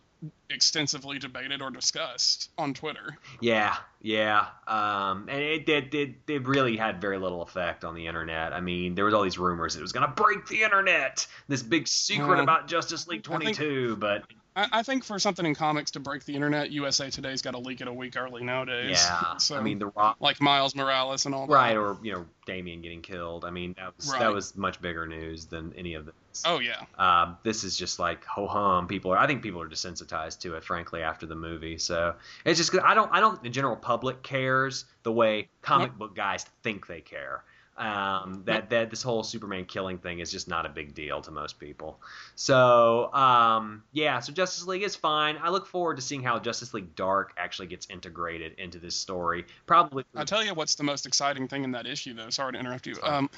extensively debated or discussed on Twitter. Yeah, yeah, um, and it did. It, it really had very little effect on the internet. I mean, there was all these rumors it was going to break the internet. This big secret about Justice League 22, but I, I think for something in comics to break the internet, USA Today's got to leak it a week early nowadays. yeah, So, I mean, the Rock, like Miles Morales and all that. right, or you know, Damian getting killed. I mean, that was that was much bigger news than any of this. Oh yeah. Um, this is just like ho hum. People are, I think people are desensitized to it, frankly, after the movie. So it's just, I don't, I don't think the general public cares the way comic book guys think they care. Um, that that this whole Superman killing thing is just not a big deal to most people. So um, yeah, so Justice League is fine. I look forward to seeing how Justice League Dark actually gets integrated into this story. Probably. I'll tell you what's the most exciting thing in that issue, though. Sorry to interrupt you. Um,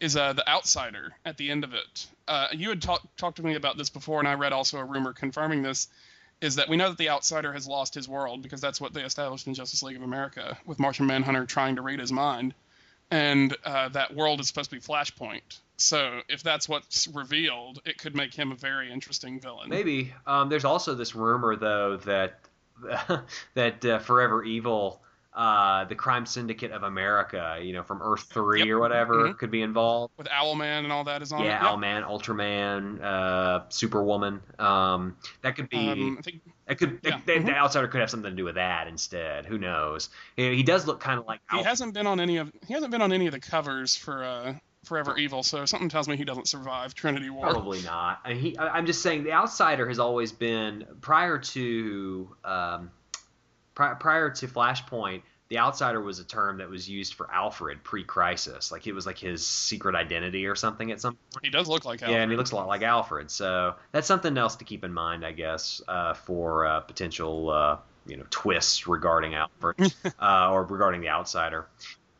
is uh, the outsider at the end of it. Uh, you had talked talked to me about this before, and I read also a rumor confirming this. Is that we know that the outsider has lost his world because that's what they established in Justice League of America with Martian Manhunter trying to read his mind, and uh, that world is supposed to be Flashpoint. So if that's what's revealed, it could make him a very interesting villain. Maybe. Um, there's also this rumor though that that uh, Forever Evil, uh, the crime syndicate of America, you know, from Earth Three Yep. or whatever, Mhm. could be involved. With Owlman and all that is on Yeah, it. Yep. Owlman, Ultraman, uh, Superwoman. Um, that could be. Um, I think that could. yeah, that- mhm. The outsider could have something to do with that instead. Who knows? He, he does look kind of like. He Al- hasn't been on any of he hasn't been on any of the covers for uh, Forever Evil, so something tells me he doesn't survive Trinity War. Probably not. I, he, I, I'm just saying the outsider has always been prior to um, pri- prior to Flashpoint. The outsider was a term that was used for Alfred pre-crisis. Like it was like his secret identity or something at some point. He does look like Yeah, and he looks a lot like Alfred. So that's something else to keep in mind, I guess, uh, for uh, potential uh, you know twists regarding Alfred uh, or regarding the outsider.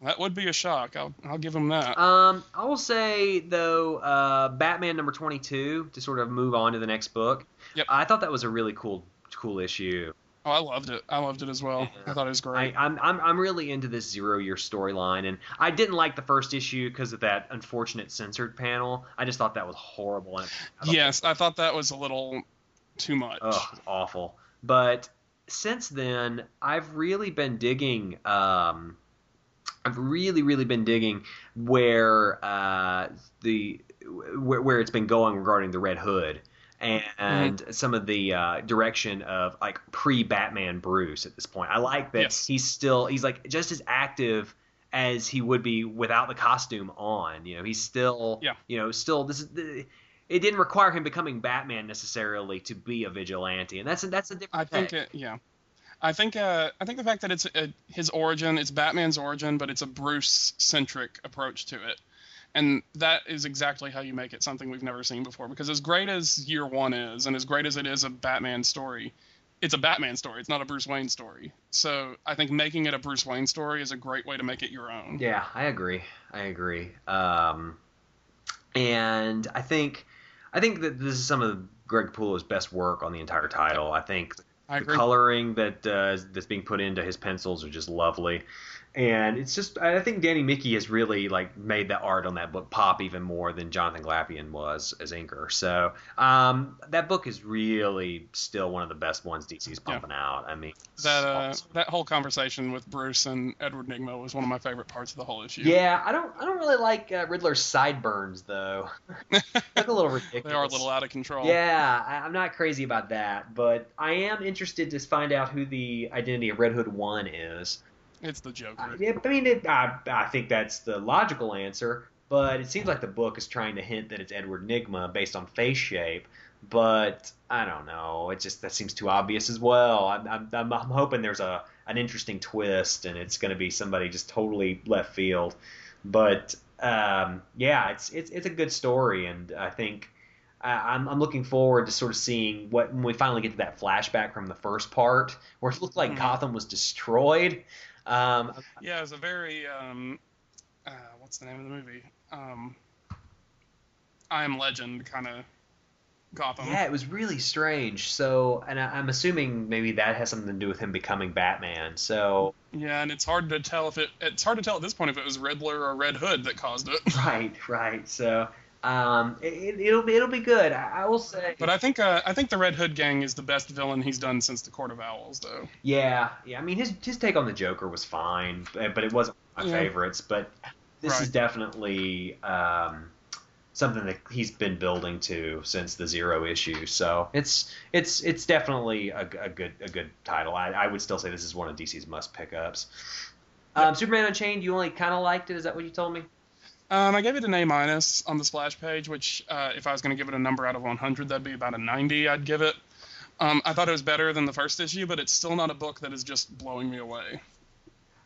That would be a shock. I'll I'll give him that. Um, I will say though, uh, Batman number twenty-two to sort of move on to the next book. Yep. I thought that was a really cool, cool issue. Oh, I loved it. I loved it as well. Yeah. I thought it was I, great. I'm, I'm, I'm really into this zero-year storyline, and I didn't like the first issue because of that unfortunate censored panel. I just thought that was horrible. I yes, I thought that was a little too much. Ugh, awful. But since then, I've really been digging. Um, I've really, really been digging where uh, the where, where it's been going regarding the Red Hood and some of the uh, direction of like pre-Batman Bruce at this point. I like that Yes. he's still he's like just as active as he would be without the costume on. You know, he's still Yeah. you know still this is. The, it didn't require him becoming Batman necessarily to be a vigilante, and that's a, that's a different. I think it, yeah. I think uh, I think the fact that it's uh his origin, it's Batman's origin, but it's a Bruce centric approach to it, and that is exactly how you make it something we've never seen before. Because as great as Year One is, and as great as it is a Batman story, it's a Batman story. It's not a Bruce Wayne story. So I think making it a Bruce Wayne story is a great way to make it your own. Yeah, I agree. I agree. Um, and I think I think that this is some of Greg Capullo's best work on the entire title. I think I the coloring that uh, that's being put into his pencils are just lovely, and it's just I think Danny Miki has really like made the art on that book pop even more than Jonathan Glapion was as inker. So um, that book is really still one of the best ones DC's pumping out. I mean, That uh, awesome. that whole conversation with Bruce and Edward Nygma was one of my favorite parts of the whole issue. Yeah, I don't. I don't really like uh, Riddler's sideburns though. Look a little ridiculous. they are a little out of control. Yeah, I, I'm not crazy about that, but I am interested to find out who the identity of Red Hood One is. It's the Joker. I, yeah, I mean, it, I, I think that's the logical answer, but it seems like the book is trying to hint that it's Edward Nygma based on face shape. But I don't know. It just that seems too obvious as well. I'm, I'm, I'm, hoping there's a an interesting twist, and it's going to be somebody just totally left field. But um, yeah, it's it's it's a good story, and I think I- I'm I'm looking forward to sort of seeing what when we finally get to that flashback from the first part, where it looked like Mhm. Gotham was destroyed. Um, Yeah, it was a very um, uh, what's the name of the movie? Um, I Am Legend kind of Gotham. Yeah, it was really strange. So, and I, I'm assuming maybe that has something to do with him becoming Batman. So, Yeah, and it's hard to tell if it it's hard to tell at this point if it was Riddler or Red Hood that caused it. right, right. So, um, it, it'll be it'll be good. I, I will say. But I think uh, I think the Red Hood gang is the best villain he's done since the Court of Owls, though. Yeah, yeah. I mean, his his take on the Joker was fine, but but it wasn't my Yeah. favorites. But this is definitely um, something that he's been building to since the Zero issue. So it's it's it's definitely a, a good a good title. I, I would still say this is one of DC's must pickups. Um, Superman Unchained, you only kind of liked it. Is that what you told me? Um, I gave it an A minus on the splash page, which uh, if I was going to give it a number out of 100, that'd be about a 90. I'd give it. Um, I thought it was better than the first issue, but it's still not a book that is just blowing me away.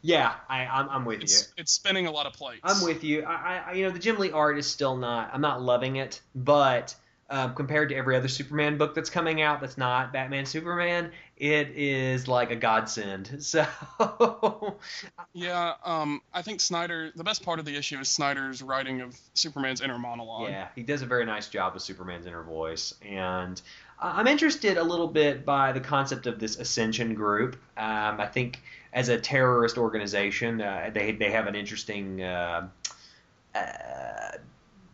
Yeah, I, I'm, I'm with you. It's it's spinning a lot of plates. I'm with you. I, I, you know, the Jim Lee art is still not. I'm not loving it, but um, compared to every other Superman book that's coming out, that's not Batman Superman, it is like a godsend. So, Yeah, um, I think Snyder. The best part of the issue is Snyder's writing of Superman's inner monologue. yeah, he does a very nice job with Superman's inner voice, and I'm interested a little bit by the concept of this Ascension group. Um, I think as a terrorist organization, uh, they they have an interesting. Uh, uh,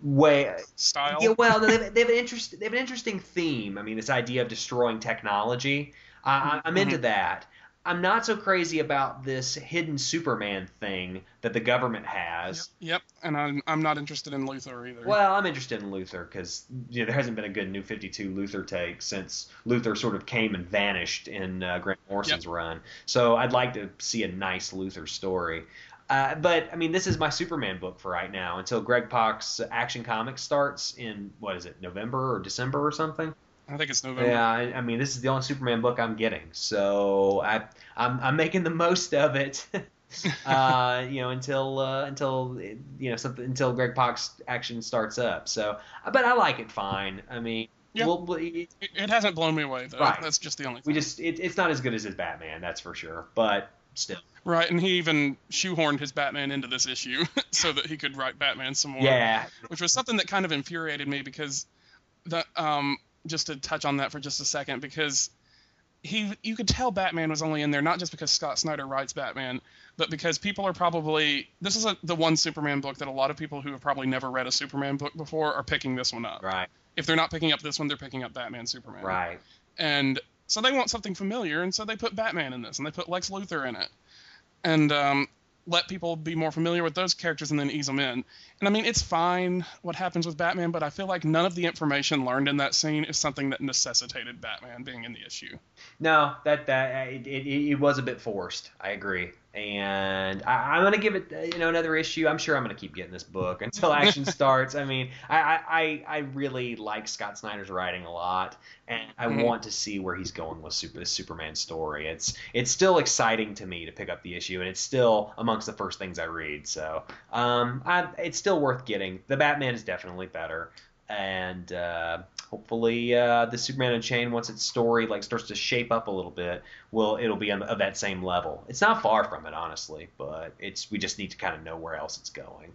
way Style. Yeah, well, they have, they have an interest. They have an interesting theme. I mean, this idea of destroying technology. I, I- I'm into that. I'm not so crazy about this hidden Superman thing that the government has. Yep, and I'm I'm not interested in Luthor either. Well, I'm interested in Luthor because you know, there hasn't been a good New 52 Luthor take since Luthor sort of came and vanished in uh, Grant Morrison's run. So I'd like to see a nice Luthor story. Uh, but I mean, this is my Superman book for right now until Greg Pak's Action Comics starts in what is it, November or December or something? I think it's November. Yeah, I, I mean, this is the only Superman book I'm getting, so I, I'm, I'm making the most of it. uh, you know, until uh, until you know something until Greg Pak's action starts up. So, but I like it fine. I mean, Yeah. we'll, we It, hasn't blown me away though. Right. That's just the only. we just it, it's not as good as his Batman, that's for sure. But still, Right, and he even shoehorned his Batman into this issue so that he could write Batman some more. yeah, Which was something that kind of infuriated me because the um just to touch on that for just a second because he you could tell Batman was only in there not just because Scott Snyder writes Batman, but because people are probably this is a, the one Superman book that a lot of people who have probably never read a Superman book before are picking this one up. right, If they're not picking up this one, they're picking up Batman Superman. right. and so they want something familiar, and so they put Batman in this, and they put Lex Luthor in it, and um, let people be more familiar with those characters, and then ease them in. And I mean, it's fine what happens with Batman, but I feel like none of the information learned in that scene is something that necessitated Batman being in the issue. No, that that it, it, it was a bit forced. I agree, and I, I'm gonna give it you know another issue. I'm sure I'm gonna keep getting this book until action starts. I mean, I, I I really like Scott Snyder's writing a lot, and I Mhm. want to see where he's going with Super this Superman story. It's it's still exciting to me to pick up the issue, and it's still amongst the first things I read. So um, I, it's still worth getting. The Batman is definitely better and uh, hopefully uh, the Superman Unchained, once its story like starts to shape up a little bit, will it'll be on, of that same level. It's not far from it, honestly, but it's we just need to kind of know where else it's going.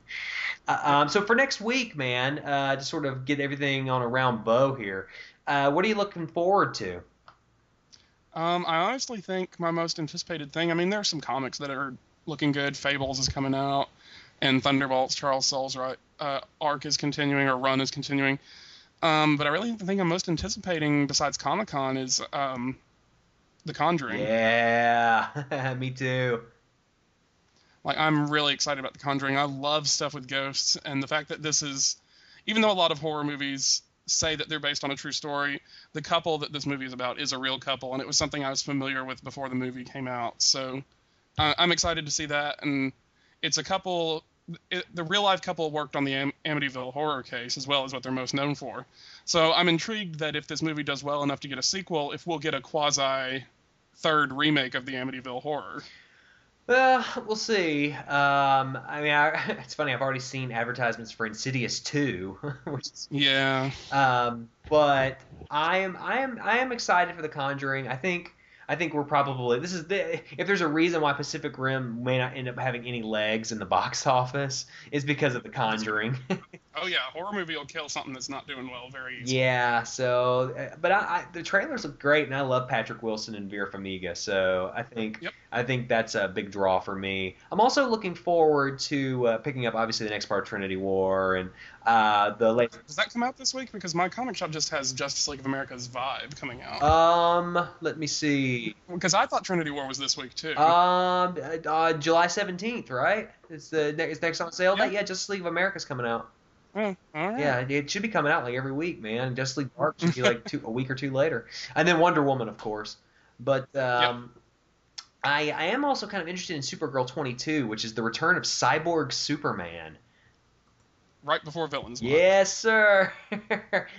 Uh, um, so for next week, man, uh, to sort of get everything on a round bow here, uh, what are you looking forward to? Um, I honestly think my most anticipated thing. I mean, there are some comics that are looking good. Fables is coming out, and Thunderbolts, Charles Soule's right, uh, arc is continuing or run is continuing. Um, but I really think I'm most anticipating, besides Comic Con, is um, The Conjuring. Yeah, me too. Like I'm really excited about The Conjuring. I love stuff with ghosts, and the fact that this is, even though a lot of horror movies say that they're based on a true story, the couple that this movie is about is a real couple, and it was something I was familiar with before the movie came out. So uh, I'm excited to see that, and it's a couple. It, the real life couple worked on the Am- Amityville horror case as well as what they're most known for. So I'm intrigued that if this movie does well enough to get a sequel, if we'll get a quasi third remake of the Amityville horror. Well, we'll see. Um, I mean, I, it's funny. I've already seen advertisements for Insidious 2, which is Yeah. Um, but I am I am I am excited for The Conjuring. I think I think we're probably this is the if there's a reason why Pacific Rim may not end up having any legs in the box office is because of The Conjuring. Oh yeah, horror movie will kill something that's not doing well very easily. Yeah, so uh, but I, I, the trailers look great, and I love Patrick Wilson and Vera Farmiga, so I think Yep. I think that's a big draw for me. I'm also looking forward to uh, picking up obviously the next part of Trinity War and uh, the late. Does that come out this week? Because my comic shop just has Justice League of America's Vibe coming out. Um, let me see. Because I thought Trinity War was this week too. Um, uh, uh, July 17th, right? It's the it's next on sale. Yeah. Yeah, Justice League of America's coming out. All right. Yeah, it should be coming out like every week, man. Justice League Dark should be like two, a week or two later, and then Wonder Woman, of course. But um, I I am also kind of interested in Supergirl 22, which is the return of Cyborg Superman. Right before Villains. Month. Yes, sir.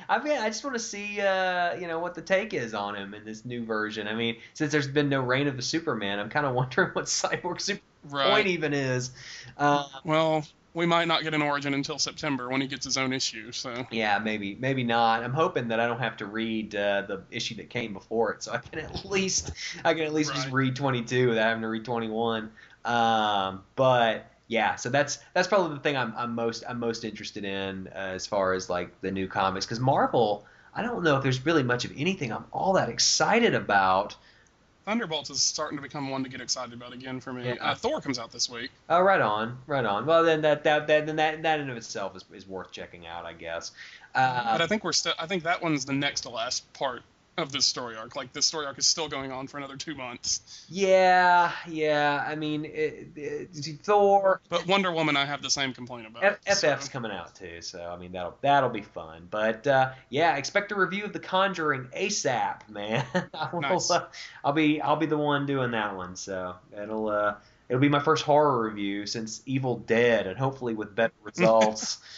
I mean, I just want to see, uh, you know, what the take is on him in this new version. I mean, since there's been no Reign of the Superman, I'm kind of wondering what Cyborg Superman Right. point even is. Uh, Well, we might not get an origin until September when he gets his own issue. So Yeah, maybe, maybe not. I'm hoping that I don't have to read uh, the issue that came before it, so I can at least, I can at least just read 22 without having to read 21. Um, but yeah, so that's that's probably the thing I'm, I'm most I'm most interested in uh, as far as like the new comics because Marvel. I don't know if there's really much of anything I'm all that excited about. Thunderbolts is starting to become one to get excited about again for me. Yeah. Uh, Thor comes out this week. Oh, right on, right on. Well, then that that that then that that in of itself is, is worth checking out, I guess. Uh, but I think we're still. I think that one's the next to last part of this story arc. Like this story arc is still going on for another two months. yeah, yeah. I mean, it, it, Thor. But Wonder Woman, I have the same complaint about. F- so- FF's coming out too, so I mean that'll that'll be fun. But uh, yeah, expect a review of The Conjuring ASAP, man. Will, Nice. uh, I'll be I'll be the one doing that one, so it'll uh, it'll be my first horror review since Evil Dead, and hopefully with better results.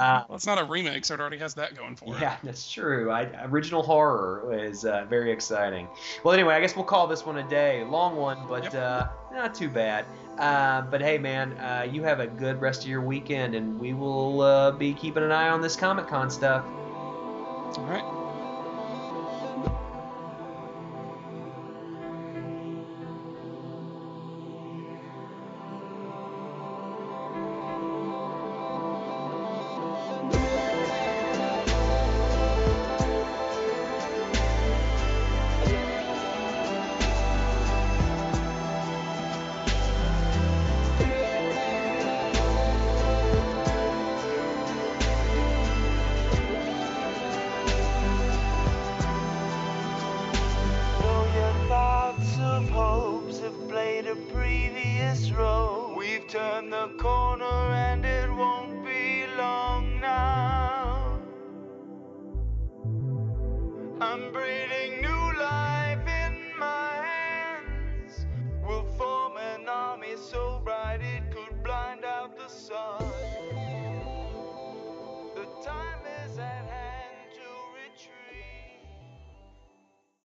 uh, Well, it's not a remake, so it already has that going for it. yeah, that's true. I, original horror is uh, very exciting. Well, anyway, I guess we'll call this one a day. Long one, but Yep. uh, not too bad. Uh, but hey, man, uh, you have a good rest of your weekend, and we will uh, be keeping an eye on this Comic Con stuff. All right.